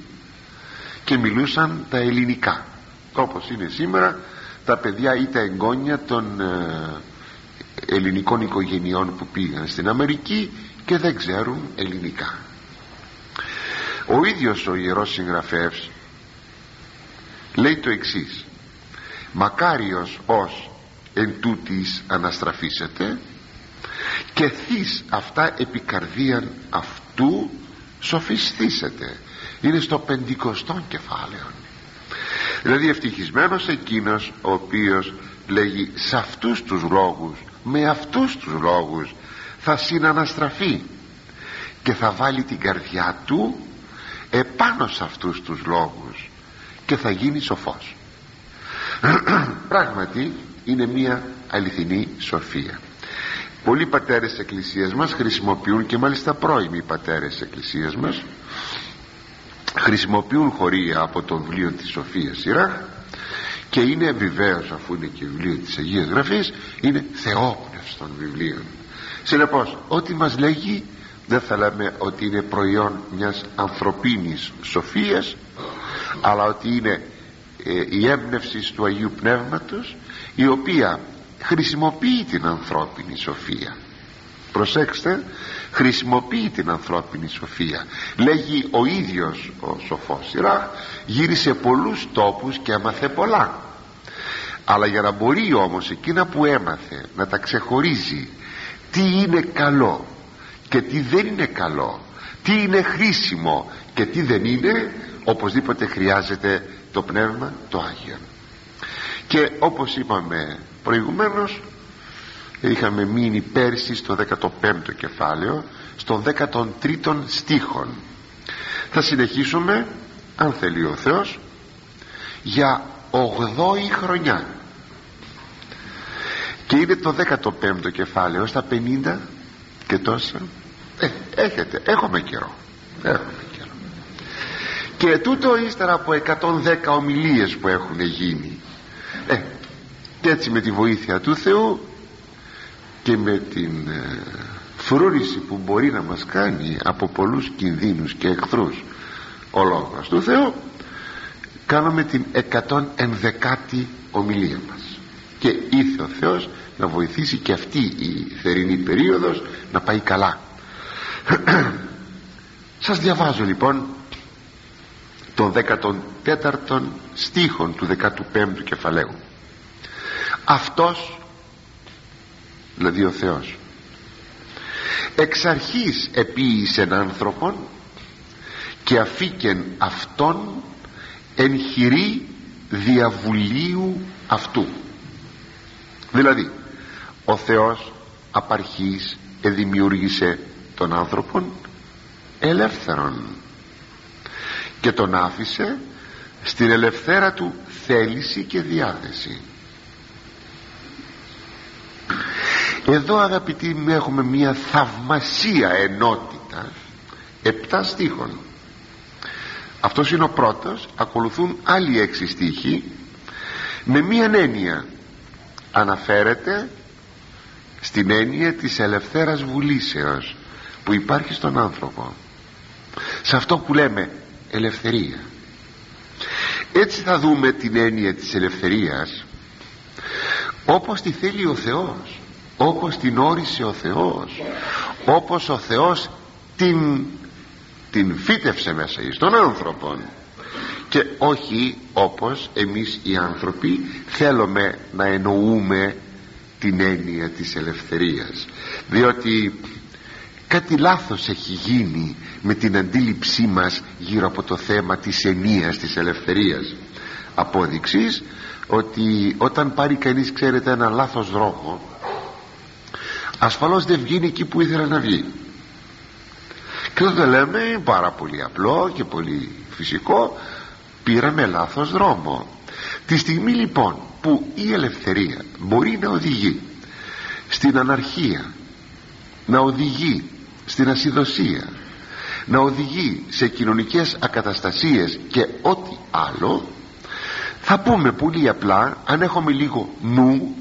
και μιλούσαν τα ελληνικά όπως είναι σήμερα τα παιδιά ή τα εγγόνια των ε, ελληνικών οικογενειών που πήγαν στην Αμερική και δεν ξέρουν ελληνικά. Ο ίδιος ο Ιερός Συγγραφεύς λέει το εξής. Μακάριος ως εν τούτης αναστραφήσετε και θείς αυτά επικαρδίαν αυτού σοφιστήσετε είναι στο πεντηκοστό κεφάλαιο. Δηλαδή ευτυχισμένος εκείνος ο οποίος λέγει σε αυτούς τους λόγους με αυτούς τους λόγους θα συναναστραφεί και θα βάλει την καρδιά του επάνω σε αυτούς τους λόγους και θα γίνει σοφός. (clears throat) Πράγματι είναι μια αληθινή σοφία. Πολλοί πατέρες της εκκλησίας μας χρησιμοποιούν και μάλιστα πρώιμοι πατέρες της εκκλησίας μας χρησιμοποιούν χωρία από το βιβλίο της Σοφίας Σιράχ και είναι βεβαίως αφού είναι και βιβλίο της Αγίας Γραφής είναι θεόπνευστον βιβλίο συνεπώς ό,τι μας λέγει δεν θα λέμε ότι είναι προϊόν μιας ανθρωπίνης σοφίας αλλά ότι είναι ε, η έμπνευσης του Αγίου Πνεύματος η οποία χρησιμοποιεί την ανθρώπινη σοφία προσέξτε χρησιμοποιεί την ανθρώπινη σοφία. Λέγει ο ίδιος ο σοφός Σιράχ γύρισε πολλούς τόπους και έμαθε πολλά. Αλλά για να μπορεί όμως εκείνα που έμαθε να τα ξεχωρίζει τι είναι καλό και τι δεν είναι καλό τι είναι χρήσιμο και τι δεν είναι οπωσδήποτε χρειάζεται το πνεύμα το Άγιο και όπως είπαμε προηγουμένως είχαμε μείνει πέρσι στο 15ο κεφάλαιο στο 13ο στίχον. Θα συνεχίσουμε αν θέλει ο Θεός για 8η χρονιά. Και είναι το 15ο κεφάλαιο στα 50 και τόσα. Ε, έχετε, έχουμε καιρό έχουμε καιρό. Και τούτο ύστερα από 110 ομιλίες που έχουν γίνει. Ε, και έτσι με τη βοήθεια του Θεού και με την ε, φρούρηση που μπορεί να μας κάνει από πολλούς κινδύνους και εχθρούς ο λόγος του Θεού κάνουμε την 111η ομιλία μας. Και ήρθε ο Θεός να βοηθήσει και αυτή η θερινή περίοδος να πάει καλά. (clears throat) Σας διαβάζω λοιπόν τον 14ο στίχον του 15ου κεφαλαίου. Αυτός δηλαδή ο Θεός. Εξ αρχής επίησεν άνθρωπον και αφήκεν αυτόν εν χειρή διαβουλίου αυτού. Δηλαδή ο Θεός απαρχής εδημιούργησε τον άνθρωπον ελεύθερον και τον άφησε στην ελευθέρα του θέληση και διάθεση εδώ αγαπητοί μου έχουμε μια θαυμασία ενότητα επτά στίχων. Αυτός είναι ο πρώτος ακολουθούν άλλοι έξι στίχοι. Με μία έννοια αναφέρεται στην έννοια της ελευθέρας βουλήσεως που υπάρχει στον άνθρωπο. Σε αυτό που λέμε ελευθερία. Έτσι θα δούμε την έννοια της ελευθερίας όπως τη θέλει ο Θεός όπως την όρισε ο Θεός όπως ο Θεός την, την φύτευσε μέσα εις τον άνθρωπο και όχι όπως εμείς οι άνθρωποι θέλουμε να εννοούμε την έννοια της ελευθερίας. Διότι κάτι λάθος έχει γίνει με την αντίληψή μας γύρω από το θέμα της ενίας της ελευθερίας. Απόδειξης ότι όταν πάρει κανείς ξέρετε ένα λάθος δρόμο ασφαλώς δεν βγαίνει εκεί που ήθελε να βγει. Και το λέμε πάρα πολύ απλό και πολύ φυσικό. Πήραμε λάθος δρόμο. Τη στιγμή λοιπόν που η ελευθερία μπορεί να οδηγεί στην αναρχία να οδηγεί στην ασυδοσία να οδηγεί σε κοινωνικές ακαταστασίες και ό,τι άλλο θα πούμε πολύ απλά αν έχουμε λίγο νου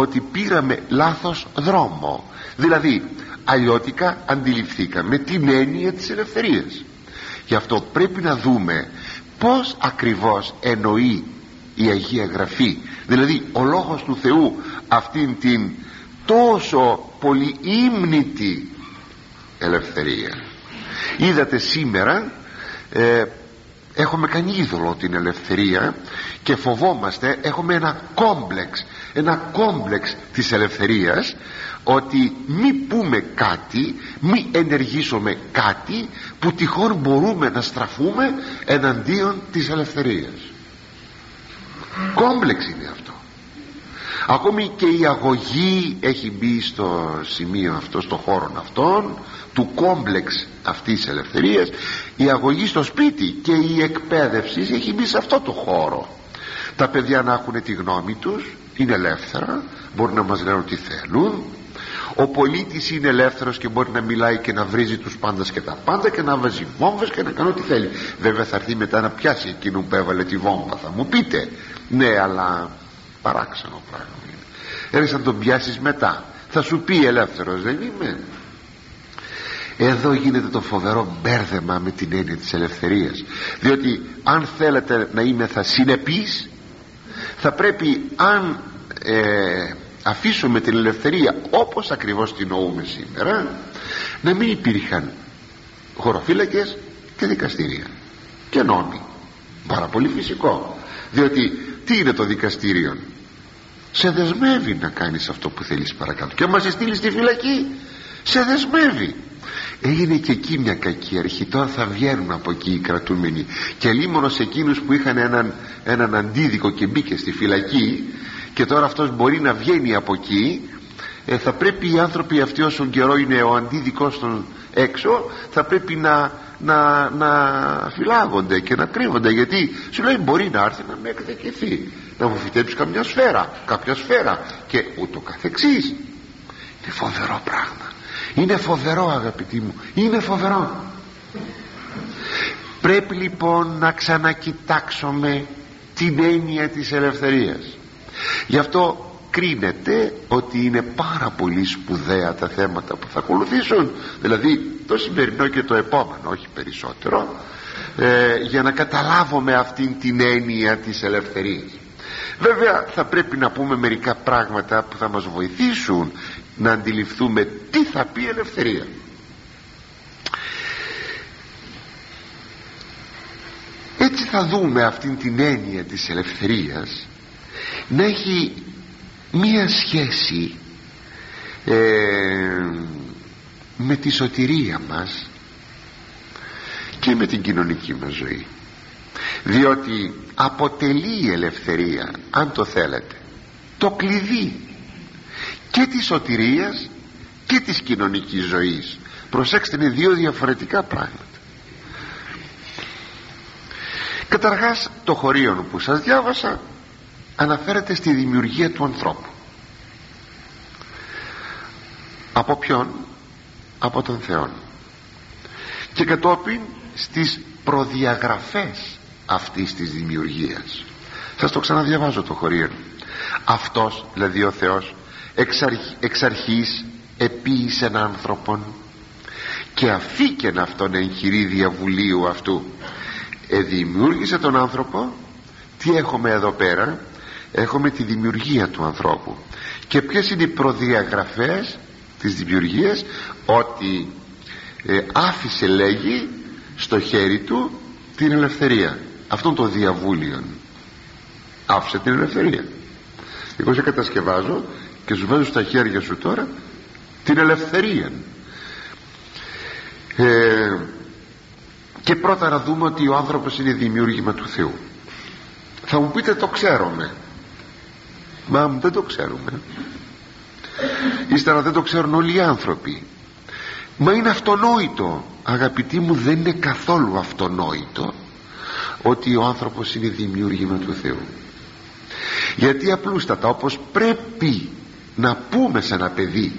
ότι πήραμε λάθος δρόμο. Δηλαδή αλλιώτικα αντιληφθήκαμε την έννοια της ελευθερίας. Γι' αυτό πρέπει να δούμε πως ακριβώς εννοεί η Αγία Γραφή. Δηλαδή ο Λόγος του Θεού αυτήν την τόσο πολύ ύμνητη ελευθερία. Είδατε σήμερα ε, έχουμε κάνει είδωλο την ελευθερία και φοβόμαστε έχουμε ένα κόμπλεξ ένα κόμπλεξ της ελευθερίας ότι μη πούμε κάτι μη ενεργήσουμε κάτι που τυχόν μπορούμε να στραφούμε εναντίον της ελευθερίας. Κόμπλεξ είναι αυτό. Ακόμη και η αγωγή έχει μπει στο σημείο αυτό στο χώρο αυτόν του κόμπλεξ αυτής της ελευθερίας. Η αγωγή στο σπίτι και η εκπαίδευση έχει μπει σε αυτό το χώρο. Τα παιδιά να έχουν τη γνώμη τους είναι ελεύθερα μπορεί να μας λένε ό,τι θέλουν. Ο πολίτης είναι ελεύθερος και μπορεί να μιλάει και να βρίζει τους πάντας και τα πάντα και να βάζει βόμβες και να κάνει ό,τι θέλει. Βέβαια θα έρθει μετά να πιάσει εκείνο που έβαλε τη βόμβα θα μου πείτε. Ναι αλλά παράξενο πράγμα είναι. Έρχεσαι να τον πιάσεις μετά. Θα σου πει ελεύθερος δεν είμαι. Εδώ γίνεται το φοβερό μπέρδεμα με την έννοια της ελευθερίας. Διότι αν θέλετε να είμαι θα συνεπείς θα πρέπει αν ε, αφήσουμε την ελευθερία όπως ακριβώς την νοούμε σήμερα να μην υπήρχαν χωροφύλακες και δικαστήρια και νόμοι. Πάρα πολύ φυσικό διότι τι είναι το δικαστήριο; Σε δεσμεύει να κάνεις αυτό που θέλεις παρακάτω. Και άμα σε στείλει στη φυλακή σε δεσμεύει. Έγινε και εκεί μια κακή αρχή. Τώρα θα βγαίνουν από εκεί οι κρατούμενοι. Και λίμωνος σε εκείνους που είχαν έναν, έναν αντίδικο και μπήκε στη φυλακή και τώρα αυτός μπορεί να βγαίνει από εκεί. Ε, θα πρέπει οι άνθρωποι αυτοί όσο καιρό είναι ο αντίδικος των έξω θα πρέπει να, να, να φυλάγονται και να κρύβονται. Γιατί σου λέει μπορεί να έρθει να με εκδικηθεί να μου φυτέψει καμιά σφαίρα κάποια σφαίρα και ούτω καθεξής. Είναι φοβερό πράγμα. Είναι φοβερό αγαπητοί μου. Είναι φοβερό. Πρέπει λοιπόν να ξανακοιτάξουμε την έννοια της ελευθερίας γι' αυτό κρίνεται ότι είναι πάρα πολύ σπουδαία τα θέματα που θα ακολουθήσουν δηλαδή το σημερινό και το επόμενο όχι περισσότερο ε, για να καταλάβουμε αυτήν την έννοια της ελευθερίας. Βέβαια θα πρέπει να πούμε μερικά πράγματα που θα μας βοηθήσουν να αντιληφθούμε τι θα πει ελευθερία. Έτσι θα δούμε αυτήν την έννοια της ελευθερίας να έχει μία σχέση ε, με τη σωτηρία μας και με την κοινωνική μας ζωή. Διότι αποτελεί η ελευθερία αν το θέλετε το κλειδί και της σωτηρίας και της κοινωνικής ζωής. Προσέξτε είναι δύο διαφορετικά πράγματα. Καταρχάς το χωρίο που σας διάβασα αναφέρεται στη δημιουργία του ανθρώπου. Από ποιον; Από τον Θεό και κατόπιν στις προδιαγραφές αυτής της δημιουργίας. Σας το ξαναδιαβάζω το χωρίο αυτός δηλαδή ο Θεός εξ, αρχής επίησεν άνθρωπον. Και αφήκεν αυτόν εγχειρή διαβουλίου αυτού. Εδημιούργησε τον άνθρωπο. Τι έχουμε εδώ πέρα; Έχουμε τη δημιουργία του ανθρώπου. Και ποιες είναι οι προδιαγραφές της δημιουργίας; Ότι ε, άφησε λέγει στο χέρι του την ελευθερία. Αυτόν το διαβούλιο άφησε την ελευθερία. Εγώ σε κατασκευάζω και σου βάζω στα χέρια σου τώρα την ελευθερία ε, και πρώτα να δούμε ότι ο άνθρωπος είναι δημιούργημα του Θεού. Θα μου πείτε το ξέρουμε μα δεν το ξέρουμε. Ύστερα δεν το ξέρουν όλοι οι άνθρωποι. Μα είναι αυτονόητο αγαπητοί μου δεν είναι καθόλου αυτονόητο ότι ο άνθρωπος είναι δημιούργημα του Θεού. Γιατί απλούστατα όπως πρέπει να πούμε σε ένα παιδί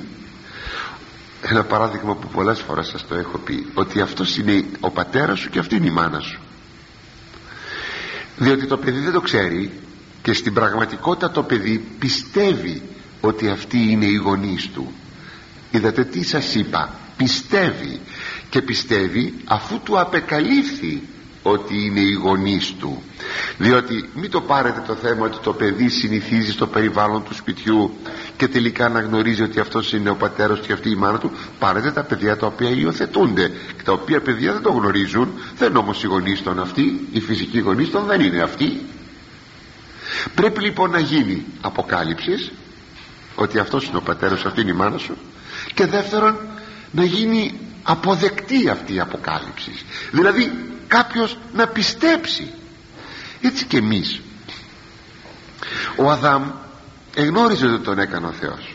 ένα παράδειγμα που πολλές φορές σας το έχω πει ότι αυτός είναι ο πατέρας σου και αυτή είναι η μάνα σου. Διότι το παιδί δεν το ξέρει και στην πραγματικότητα το παιδί πιστεύει ότι αυτή είναι η γονείς του. Είδατε τι σας είπα. Πιστεύει. Και πιστεύει αφού του απεκαλύφθη ότι είναι οι γονείς του. Διότι μην το πάρετε το θέμα ότι το παιδί συνηθίζει στο περιβάλλον του σπιτιού και τελικά να γνωρίζει ότι αυτός είναι ο πατέρας και αυτή η μάνα του. Πάρετε τα παιδιά τα οποία υιοθετούνται. Και τα οποία παιδιά δεν το γνωρίζουν. Δεν είναι όμως οι γονείς των αυτοί οι φυσικοί γονείς των δεν είναι αυτοί πρέπει λοιπόν να γίνει αποκάλυψης ότι αυτός είναι ο πατέρας αυτή είναι η μάνα σου και δεύτερον να γίνει αποδεκτή αυτή η αποκάλυψη. Δηλαδή κάποιος να πιστέψει. Έτσι και εμείς. Ο Αδάμ εγνώριζε ότι τον έκανε ο Θεός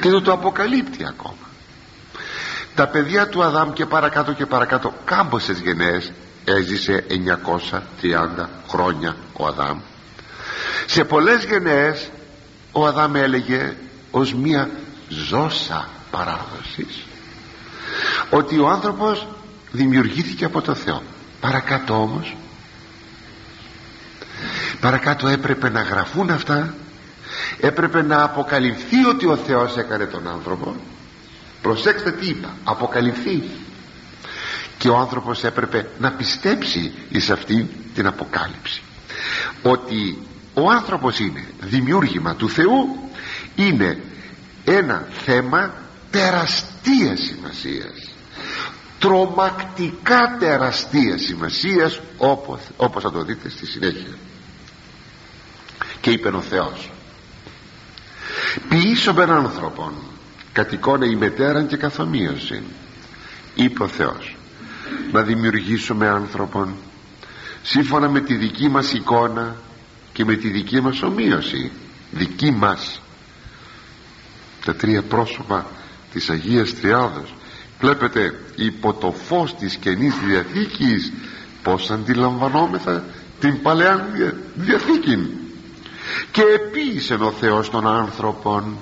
και το το αποκαλύπτει ακόμα. Τα παιδιά του Αδάμ και παρακάτω και παρακάτω κάμποσες γενναίες έζησε 930 χρόνια ο Αδάμ. Σε πολλές γενναίες ο Αδάμ έλεγε ως μία ζώσα παράδοσης ότι ο άνθρωπος δημιουργήθηκε από το Θεό. Παρακάτω όμως παρακάτω έπρεπε να γραφούν αυτά έπρεπε να αποκαλυφθεί ότι ο Θεός έκανε τον άνθρωπο. Προσέξτε τι είπα αποκαλυφθεί και ο άνθρωπος έπρεπε να πιστέψει εις αυτή την αποκάλυψη. Ότι ο άνθρωπος είναι δημιούργημα του Θεού είναι ένα θέμα τεραστίας σημασίας. Τρομακτικά τεραστίας σημασίας όπως, όπως θα το δείτε στη συνέχεια. Και είπε ο Θεός ποιήσω με άνθρωπον κατ' εικόνα η μετέραν και καθομοίωση είπε ο Θεός να δημιουργήσουμε άνθρωπον σύμφωνα με τη δική μας εικόνα και με τη δική μας ομοίωση. Δική μας. Τα τρία πρόσωπα της Αγίας Τριάδας βλέπετε υπό το φως της Καινής Διαθήκης πως αντιλαμβανόμεθα την Παλαιά Διαθήκη και επίησε ο Θεός των άνθρωπων.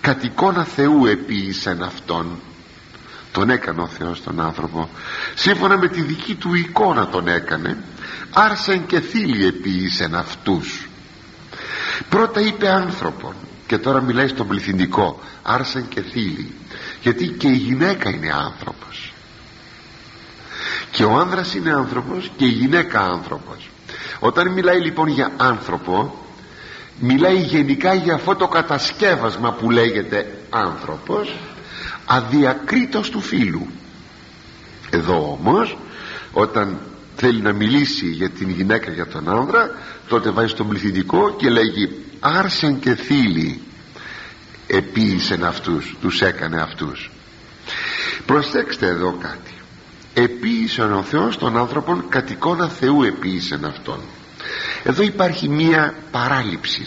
Κατ' εικόνα Θεού επίησεν αυτόν τον έκανε ο Θεός τον άνθρωπο. Σύμφωνα με τη δική του εικόνα τον έκανε. Άρσεν και θύλι επίησεν αυτούς. Πρώτα είπε άνθρωπον και τώρα μιλάει στον πληθυντικό άρσεν και θύλι γιατί και η γυναίκα είναι άνθρωπος. Και ο άνδρας είναι άνθρωπος και η γυναίκα άνθρωπος. Όταν μιλάει λοιπόν για άνθρωπο μιλάει γενικά για αυτό το κατασκεύασμα που λέγεται άνθρωπος αδιακρίτως του φίλου. Εδώ όμως όταν θέλει να μιλήσει για την γυναίκα για τον άνδρα τότε βάζει στον πληθυντικό και λέγει άρσεν και θύλι επίησεν αυτούς τους έκανε αυτούς προσέξτε εδώ κάτι. Επίησεν ο Θεός τον άνθρωπον κατ' εικόνα Θεού επίησεν αυτόν εδώ υπάρχει μία παράληψη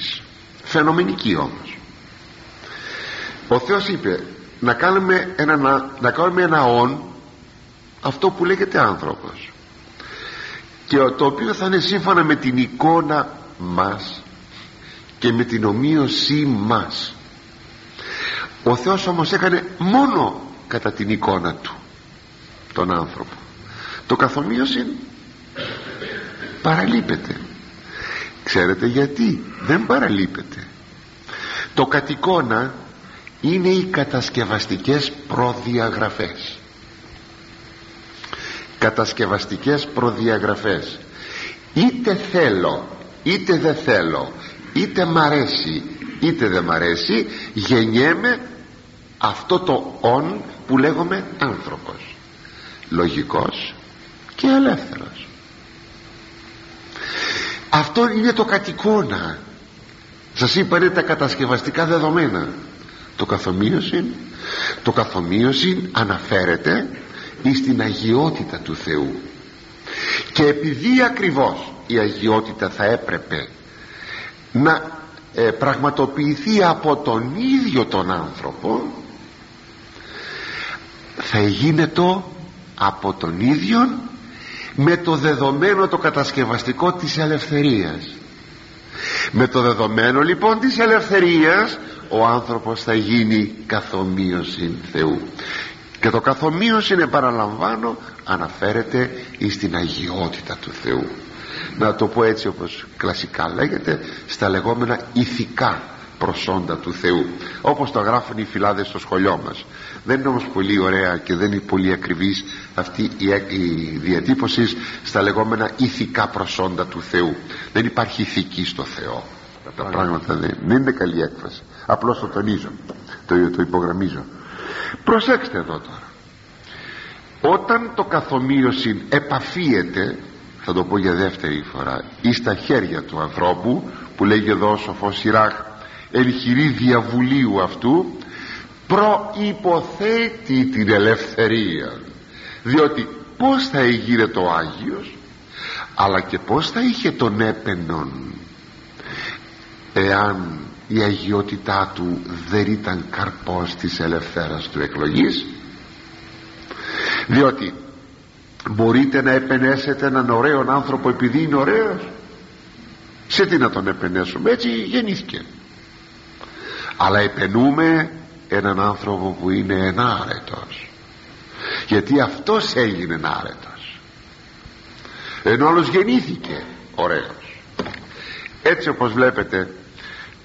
φαινομενική όμως. Ο Θεός είπε να κάνουμε ένα, να, να κάνουμε ένα όν αυτό που λέγεται άνθρωπος. Και το οποίο θα είναι σύμφωνα με την εικόνα μας και με την ομοίωσή μας. Ο Θεός όμως έκανε μόνο κατά την εικόνα του τον άνθρωπο. Το καθομοίωση παραλείπεται. Ξέρετε γιατί δεν παραλείπεται. Το κατ' εικόνα είναι οι κατασκευαστικές προδιαγραφές. Κατασκευαστικές προδιαγραφές. Είτε θέλω είτε δεν θέλω είτε μ' αρέσει είτε δεν μ' αρέσει γεννιέμαι αυτό το «ον» που λέγομαι άνθρωπος. Λογικός και ελεύθερος. Αυτό είναι το κατοικώνα σας είπα είναι τα κατασκευαστικά δεδομένα το καθομοίωση το καθομοίωση αναφέρεται στην αγιότητα του Θεού. Και επειδή ακριβώς η αγιότητα θα έπρεπε να ε, πραγματοποιηθεί από τον ίδιο τον άνθρωπο θα γίνεται από τον ίδιο με το δεδομένο το κατασκευαστικό της ελευθερίας με το δεδομένο λοιπόν της ελευθερίας ο άνθρωπος θα γίνει καθομοίωση Θεού. Και το καθομοίωση είναι παραλαμβάνω αναφέρεται στην αγιότητα του Θεού. Να το πω έτσι όπως κλασικά λέγεται στα λεγόμενα ηθικά προσόντα του Θεού. Όπως το γράφουν οι φυλάδες στο σχολείο μας δεν είναι όμως πολύ ωραία και δεν είναι πολύ ακριβής αυτή η διατύπωση στα λεγόμενα ηθικά προσόντα του Θεού. Δεν υπάρχει ηθική στο Θεό. Τα πράγματα δεν, είναι καλή έκφραση. Απλώς το τονίζω το, το υπογραμμίζω. Προσέξτε εδώ τώρα. Όταν το καθομοίωση επαφίεται θα το πω για δεύτερη φορά ή στα χέρια του ανθρώπου που λέγει εδώ ο σοφός Σιράχ ελχυρή διαβουλίου αυτού προϋποθέτει την ελευθερία. Διότι πως θα εγείρε το Άγιος αλλά και πως θα είχε τον έπαινον εάν η αγιότητά του δεν ήταν καρπός της ελευθέρας του εκλογής. Διότι μπορείτε να επενέσετε έναν ωραίο άνθρωπο επειδή είναι ωραίος. Σε τι να τον επενέσουμε έτσι γεννήθηκε. Αλλά επενούμε έναν άνθρωπο που είναι ενάρετος. Γιατί αυτός έγινε ενάρετος. Ενώ άλλος γεννήθηκε ωραίος. Έτσι όπως βλέπετε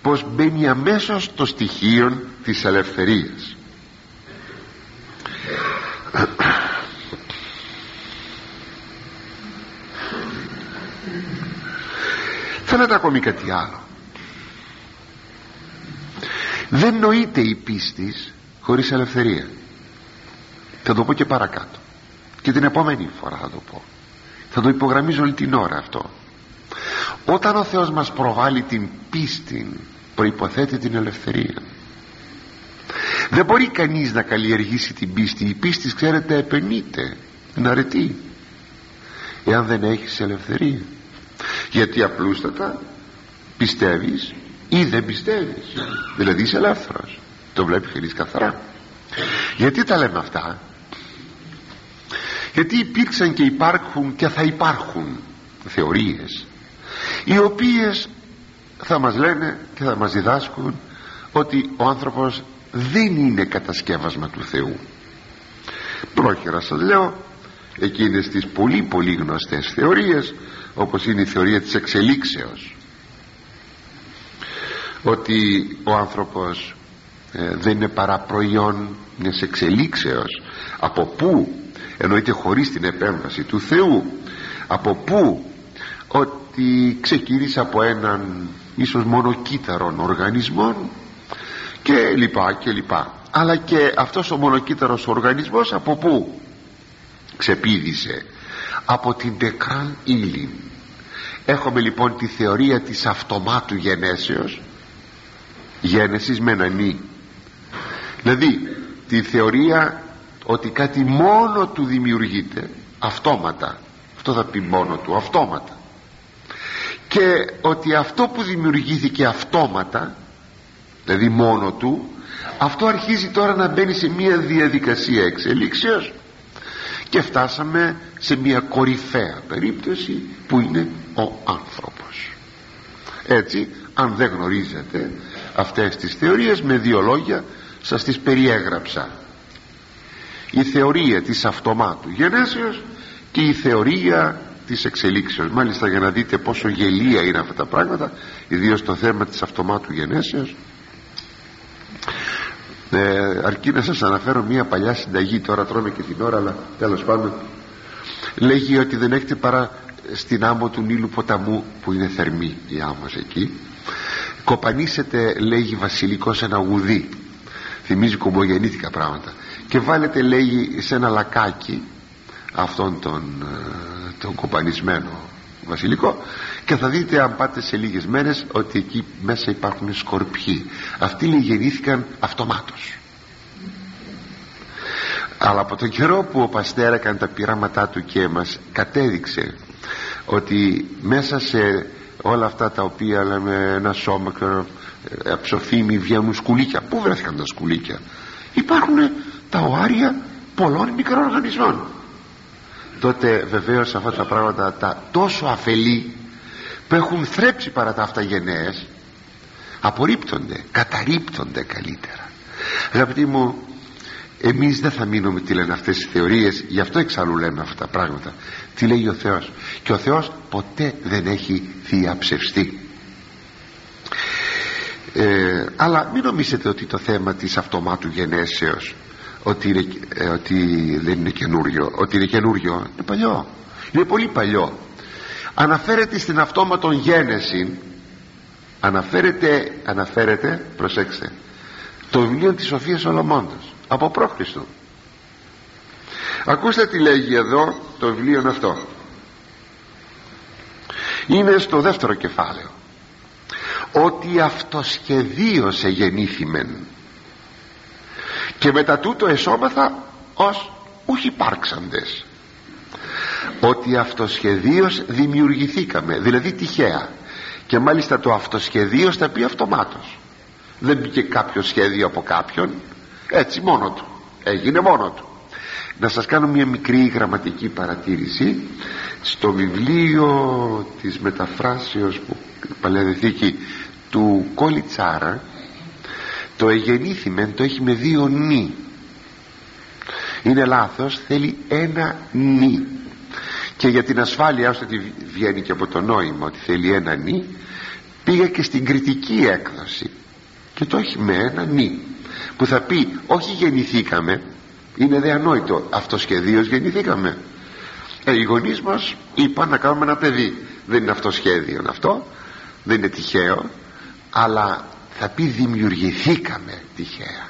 πως μπαίνει αμέσως το στοιχείο της ελευθερίας. Θέλετε ακόμη κάτι άλλο δεν νοείται η πίστη χωρίς ελευθερία. Θα το πω και παρακάτω. Και την επόμενη φορά θα το πω. Θα το υπογραμμίζω όλη την ώρα αυτό. Όταν ο Θεός μας προβάλλει την πίστη προϋποθέτει την ελευθερία. Δεν μπορεί κανείς να καλλιεργήσει την πίστη. Η πίστη ξέρετε επενείται είναι αρετή εάν δεν έχεις ελευθερία. Γιατί απλούστατα πιστεύεις ή δεν πιστεύεις. Δηλαδή είσαι ελεύθερος το βλέπει κανείς καθαρά. Γιατί τα λέμε αυτά; Γιατί υπήρξαν και υπάρχουν και θα υπάρχουν θεωρίες οι οποίες θα μας λένε και θα μας διδάσκουν ότι ο άνθρωπος δεν είναι κατασκεύασμα του Θεού. Πρόχειρα σας λέω εκείνες τις πολύ πολύ γνωστές θεωρίες όπως είναι η θεωρία της εξελίξεως ότι ο άνθρωπος ε, δεν είναι παρά προϊόν μιας εξελίξεως. Από πού εννοείται χωρίς την επέμβαση του Θεού από πού ότι ξεκίνησε από έναν ίσως μόνο κύτταρον οργανισμό και λοιπά και λοιπά. Αλλά και αυτός ο μονοκύτταρος οργανισμός από πού ξεπίδησε. Από την τεκράν ύλη έχουμε λοιπόν τη θεωρία της αυτομάτου γενέσεως γένεσης με ένα νη δηλαδή τη θεωρία ότι κάτι μόνο του δημιουργείται αυτόματα. Αυτό θα πει μόνο του αυτόματα. Και ότι αυτό που δημιουργήθηκε αυτόματα δηλαδή μόνο του αυτό αρχίζει τώρα να μπαίνει σε μια διαδικασία εξελίξεως. Και φτάσαμε σε μια κορυφαία περίπτωση που είναι ο άνθρωπος. Έτσι αν δεν γνωρίζετε αυτές τις θεωρίες με δύο λόγια σας τις περιέγραψα. Η θεωρία της αυτομάτου γενέσεως και η θεωρία της εξελίξεως. Μάλιστα για να δείτε πόσο γελία είναι αυτά τα πράγματα ιδίως το θέμα της αυτομάτου γενέσεως ε, αρκεί να σας αναφέρω μια παλιά συνταγή. Τώρα τρώμε και την ώρα αλλά τέλος πάντων λέγει ότι δεν έχετε παρά στην άμμο του Νείλου ποταμού που είναι θερμή η άμμος εκεί κοπανίσετε λέγει βασιλικό σε ένα γουδί. Θυμίζει κομπογεννήθηκα πράγματα. Και βάλετε λέγει σε ένα λακάκι αυτόν τον, ε, τον κοπανισμένο βασιλικό και θα δείτε αν πάτε σε λίγες μέρες ότι εκεί μέσα υπάρχουν σκορπιοί. Αυτοί λέει γεννήθηκαν αυτομάτως. Αλλά από τον καιρό που ο Παστέρα έκανε τα πειράματά του και μας κατέδειξε ότι μέσα σε όλα αυτά τα οποία λέμε ένα σώμα ε, ψοφίμι βγαίνουν σκουλίκια πού βρέθηκαν τα σκουλίκια; Υπάρχουν τα οάρια πολλών μικροοργανισμών. Τότε βεβαίως αυτά τα πράγματα τα τόσο αφελή που έχουν θρέψει παρά τα αυτά γενναίες απορρίπτονται, καταρρίπτονται καλύτερα. Αγαπητοί μου εμείς δεν θα μείνουμε τι λένε αυτές οι θεωρίες γι' αυτό εξάλλου λέμε αυτά τα πράγματα. Τι λέει ο Θεός; Και ο Θεός ποτέ δεν έχει διαψευστεί ε, αλλά μην νομίζετε ότι το θέμα της αυτομάτου γενέσεως ότι, είναι, ε, ότι δεν είναι καινούριο ότι είναι καινούριο είναι παλιό. Είναι πολύ παλιό. Αναφέρεται στην αυτόματον γένεση. Αναφέρεται, αναφέρεται προσέξτε το βιβλίο της Σοφίας Σολομώντος από πρόχριστο ακούστε τι λέγει εδώ το βιβλίο αυτό είναι στο δεύτερο κεφάλαιο. Ότι αυτοσχεδίωσε γεννήθημεν. Και μετά τούτο εσώμαθα ως ούχ υπάρξαντες. Ότι αυτοσχεδίως δημιουργηθήκαμε δηλαδή τυχαία. Και μάλιστα το αυτοσχεδίο θα πει αυτομάτως. Δεν μπήκε κάποιο σχέδιο από κάποιον. Έτσι μόνο του. Έγινε μόνο του να σας κάνω μια μικρή γραμματική παρατήρηση. Στο βιβλίο της μεταφράσεως που παλαιοδεθήκη του Κόλιτσάρα το εγεννήθημεν το έχει με δύο νη είναι λάθος θέλει ένα νη και για την ασφάλεια ώστε ότι βγαίνει και από το νόημα ότι θέλει ένα νη πήγα και στην κριτική έκδοση. Και το έχει με ένα νη που θα πει όχι γεννηθήκαμε είναι δε ανόητο. Αυτοσχεδίως γεννηθήκαμε. Ε, οι γονείς μας είπαν να κάνουμε ένα παιδί. Δεν είναι αυτοσχέδιο αυτό. Δεν είναι τυχαίο. Αλλά θα πει δημιουργηθήκαμε τυχαία.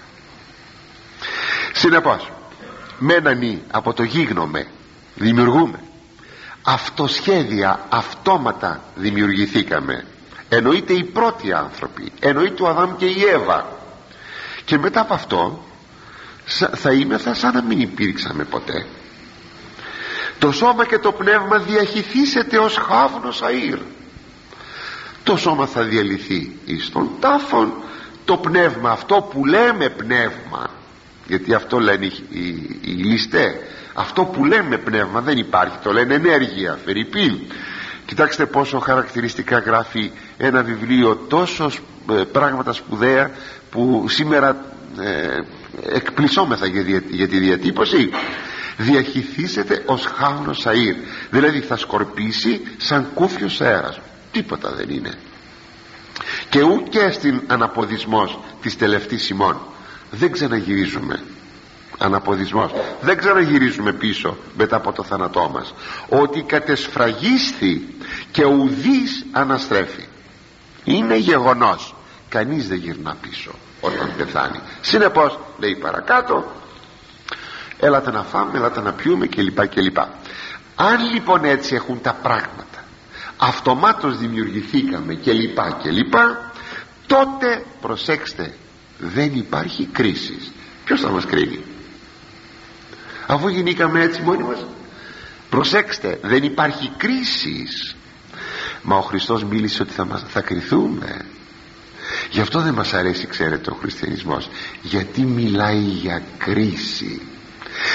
Συνεπώς με ένα νη από το γίγνομαι δημιουργούμε. Αυτοσχέδια αυτόματα δημιουργηθήκαμε. Εννοείται οι πρώτοι άνθρωποι. Εννοείται ο Αδάμ και η Εύα. Και μετά από αυτό θα είμεθα σαν να μην υπήρξαμε ποτέ. Το σώμα και το πνεύμα διαχυθήσεται ως χάβνος αΐρ. Το σώμα θα διαλυθεί εις τον τάφον. Το πνεύμα αυτό που λέμε πνεύμα γιατί αυτό λένε οι, οι, οι ληστές αυτό που λέμε πνεύμα δεν υπάρχει. Το λένε ενέργεια φερρυπίν κοιτάξτε πόσο χαρακτηριστικά γράφει ένα βιβλίο τόσο ε, πράγματα σπουδαία που σήμερα ε, εκπλησόμεθα για, για τη διατύπωση. Διαχυθήσετε ως χάουνος αΐρ δηλαδή θα σκορπίσει σαν κούφιος αέρας. Τίποτα δεν είναι. Και ούτε στην αναποδισμός της τελευταίας ημών. Δεν ξαναγυρίζουμε. Αναποδισμός. Δεν ξαναγυρίζουμε πίσω μετά από το θάνατό μας. Ότι κατεσφραγίσθη και ουδής αναστρέφει. Είναι γεγονός κανείς δεν γυρνά πίσω όταν πεθάνει. Συνεπώς λέει παρακάτω έλατε να φάμε, έλατε να πιούμε κλπ κλπ. Αν λοιπόν έτσι έχουν τα πράγματα αυτομάτως δημιουργηθήκαμε κλπ κλπ τότε προσέξτε δεν υπάρχει κρίσης. Ποιος θα μας κρίνει; Αφού γεννήκαμε έτσι μόνοι μας προσέξτε δεν υπάρχει κρίσης. Μα ο Χριστός μίλησε ότι θα, μας, θα κριθούμε γι' αυτό δεν μας αρέσει ξέρετε ο χριστιανισμός. Γιατί μιλάει για κρίση.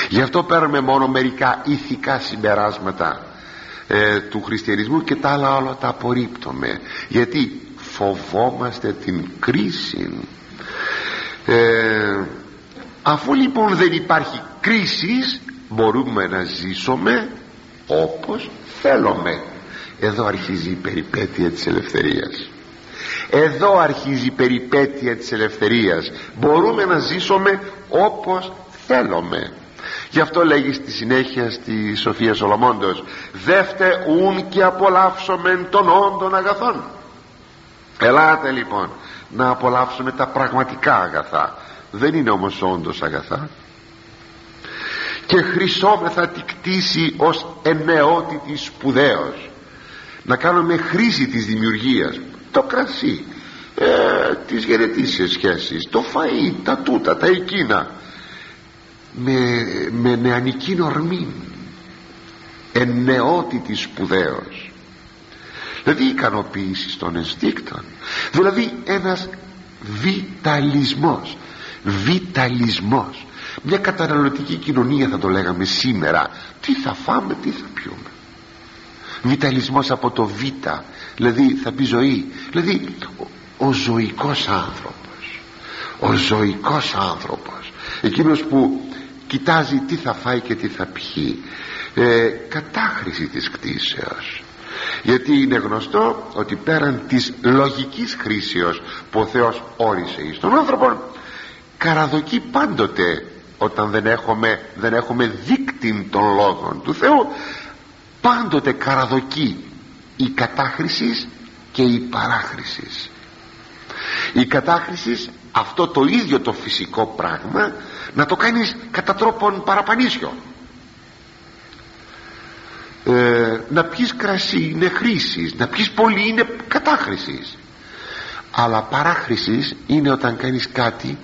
Γι' αυτό παίρνουμε μόνο μερικά ηθικά συμπεράσματα ε, του χριστιανισμού και τα άλλα όλα τα απορρίπτουμε. Γιατί φοβόμαστε την κρίση. Ε, αφού λοιπόν δεν υπάρχει κρίσης μπορούμε να ζήσουμε όπως θέλουμε. Εδώ αρχίζει η περιπέτεια της ελευθερίας εδώ αρχίζει η περιπέτεια της ελευθερίας. Μπορούμε να ζήσουμε όπως θέλουμε. Γι' αυτό λέγει στη συνέχεια στη Σοφία Σολομώντος δεύτε ούν και απολαύσομεν των όντων αγαθών ελάτε λοιπόν να απολαύσουμε τα πραγματικά αγαθά. Δεν είναι όμως όντως αγαθά. Και χρυσόμεθα τη κτήση ως εννεότητης σπουδαίος να κάνουμε χρήση της δημιουργίας το κρασί ε, τις γενετήσιες σχέσεις το φαΐ, τα τούτα, τα εκείνα. Με, με νεανική ορμή εννεότητη σπουδαίος. Δηλαδή ικανοποίηση των ενστίκτων δηλαδή ένας βιταλισμός βιταλισμός. Μια καταναλωτική κοινωνία θα το λέγαμε σήμερα. Τι θα φάμε, τι θα πιούμε βιταλισμός από το β. Δηλαδή θα πει ζωή. Δηλαδή ο, ο ζωικός άνθρωπος. Ο ζωικός άνθρωπος. Εκείνος που κοιτάζει τι θα φάει και τι θα πιει. Ε, κατάχρηση της κτήσεως γιατί είναι γνωστό ότι πέραν της λογικής χρήσεως που ο Θεός όρισε εις τον άνθρωπο καραδοκεί πάντοτε όταν δεν έχουμε, δεν έχουμε δίκτυν των λόγων του Θεού πάντοτε καραδοκεί η κατάχρησης και η παράχρησης. Η κατάχρησης αυτό το ίδιο το φυσικό πράγμα να το κάνεις κατά τρόπον παραπανίσιο ε, να πιεις κρασί είναι χρήσης να πιεις πολύ είναι κατάχρησης. Αλλά παράχρησης είναι όταν κάνεις κάτι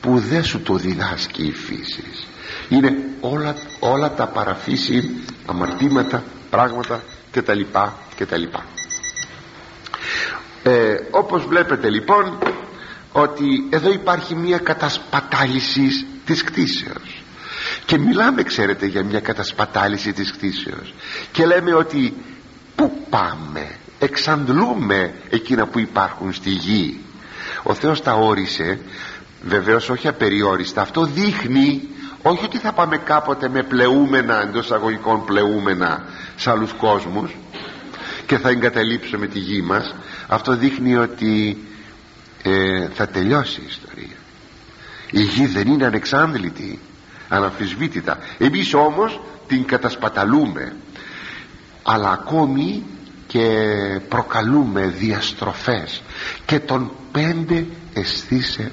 που δεν σου το διδάσκει η φύσης είναι όλα, όλα τα παραφύση αμαρτήματα πράγματα και τα λοιπά και τα λοιπά ε, όπως βλέπετε λοιπόν ότι εδώ υπάρχει μια κατασπατάλησης της κτίσεως. Και μιλάμε ξέρετε για μια κατασπατάληση της κτίσεως. Και λέμε ότι πού πάμε εξαντλούμε εκείνα που υπάρχουν στη γη. Ο Θεός τα όρισε βεβαίως όχι απεριόριστα. Αυτό δείχνει όχι ότι θα πάμε κάποτε με πλεούμενα εντός αγωγικών πλεούμενα σε άλλους κόσμους και θα εγκαταλείψουμε τη γη μας. Αυτό δείχνει ότι ε, θα τελειώσει η ιστορία. Η γη δεν είναι ανεξάντλητη αναμφισβήτητα. Εμείς όμως την κατασπαταλούμε αλλά ακόμη και προκαλούμε διαστροφές και τον πέντε αισθήσε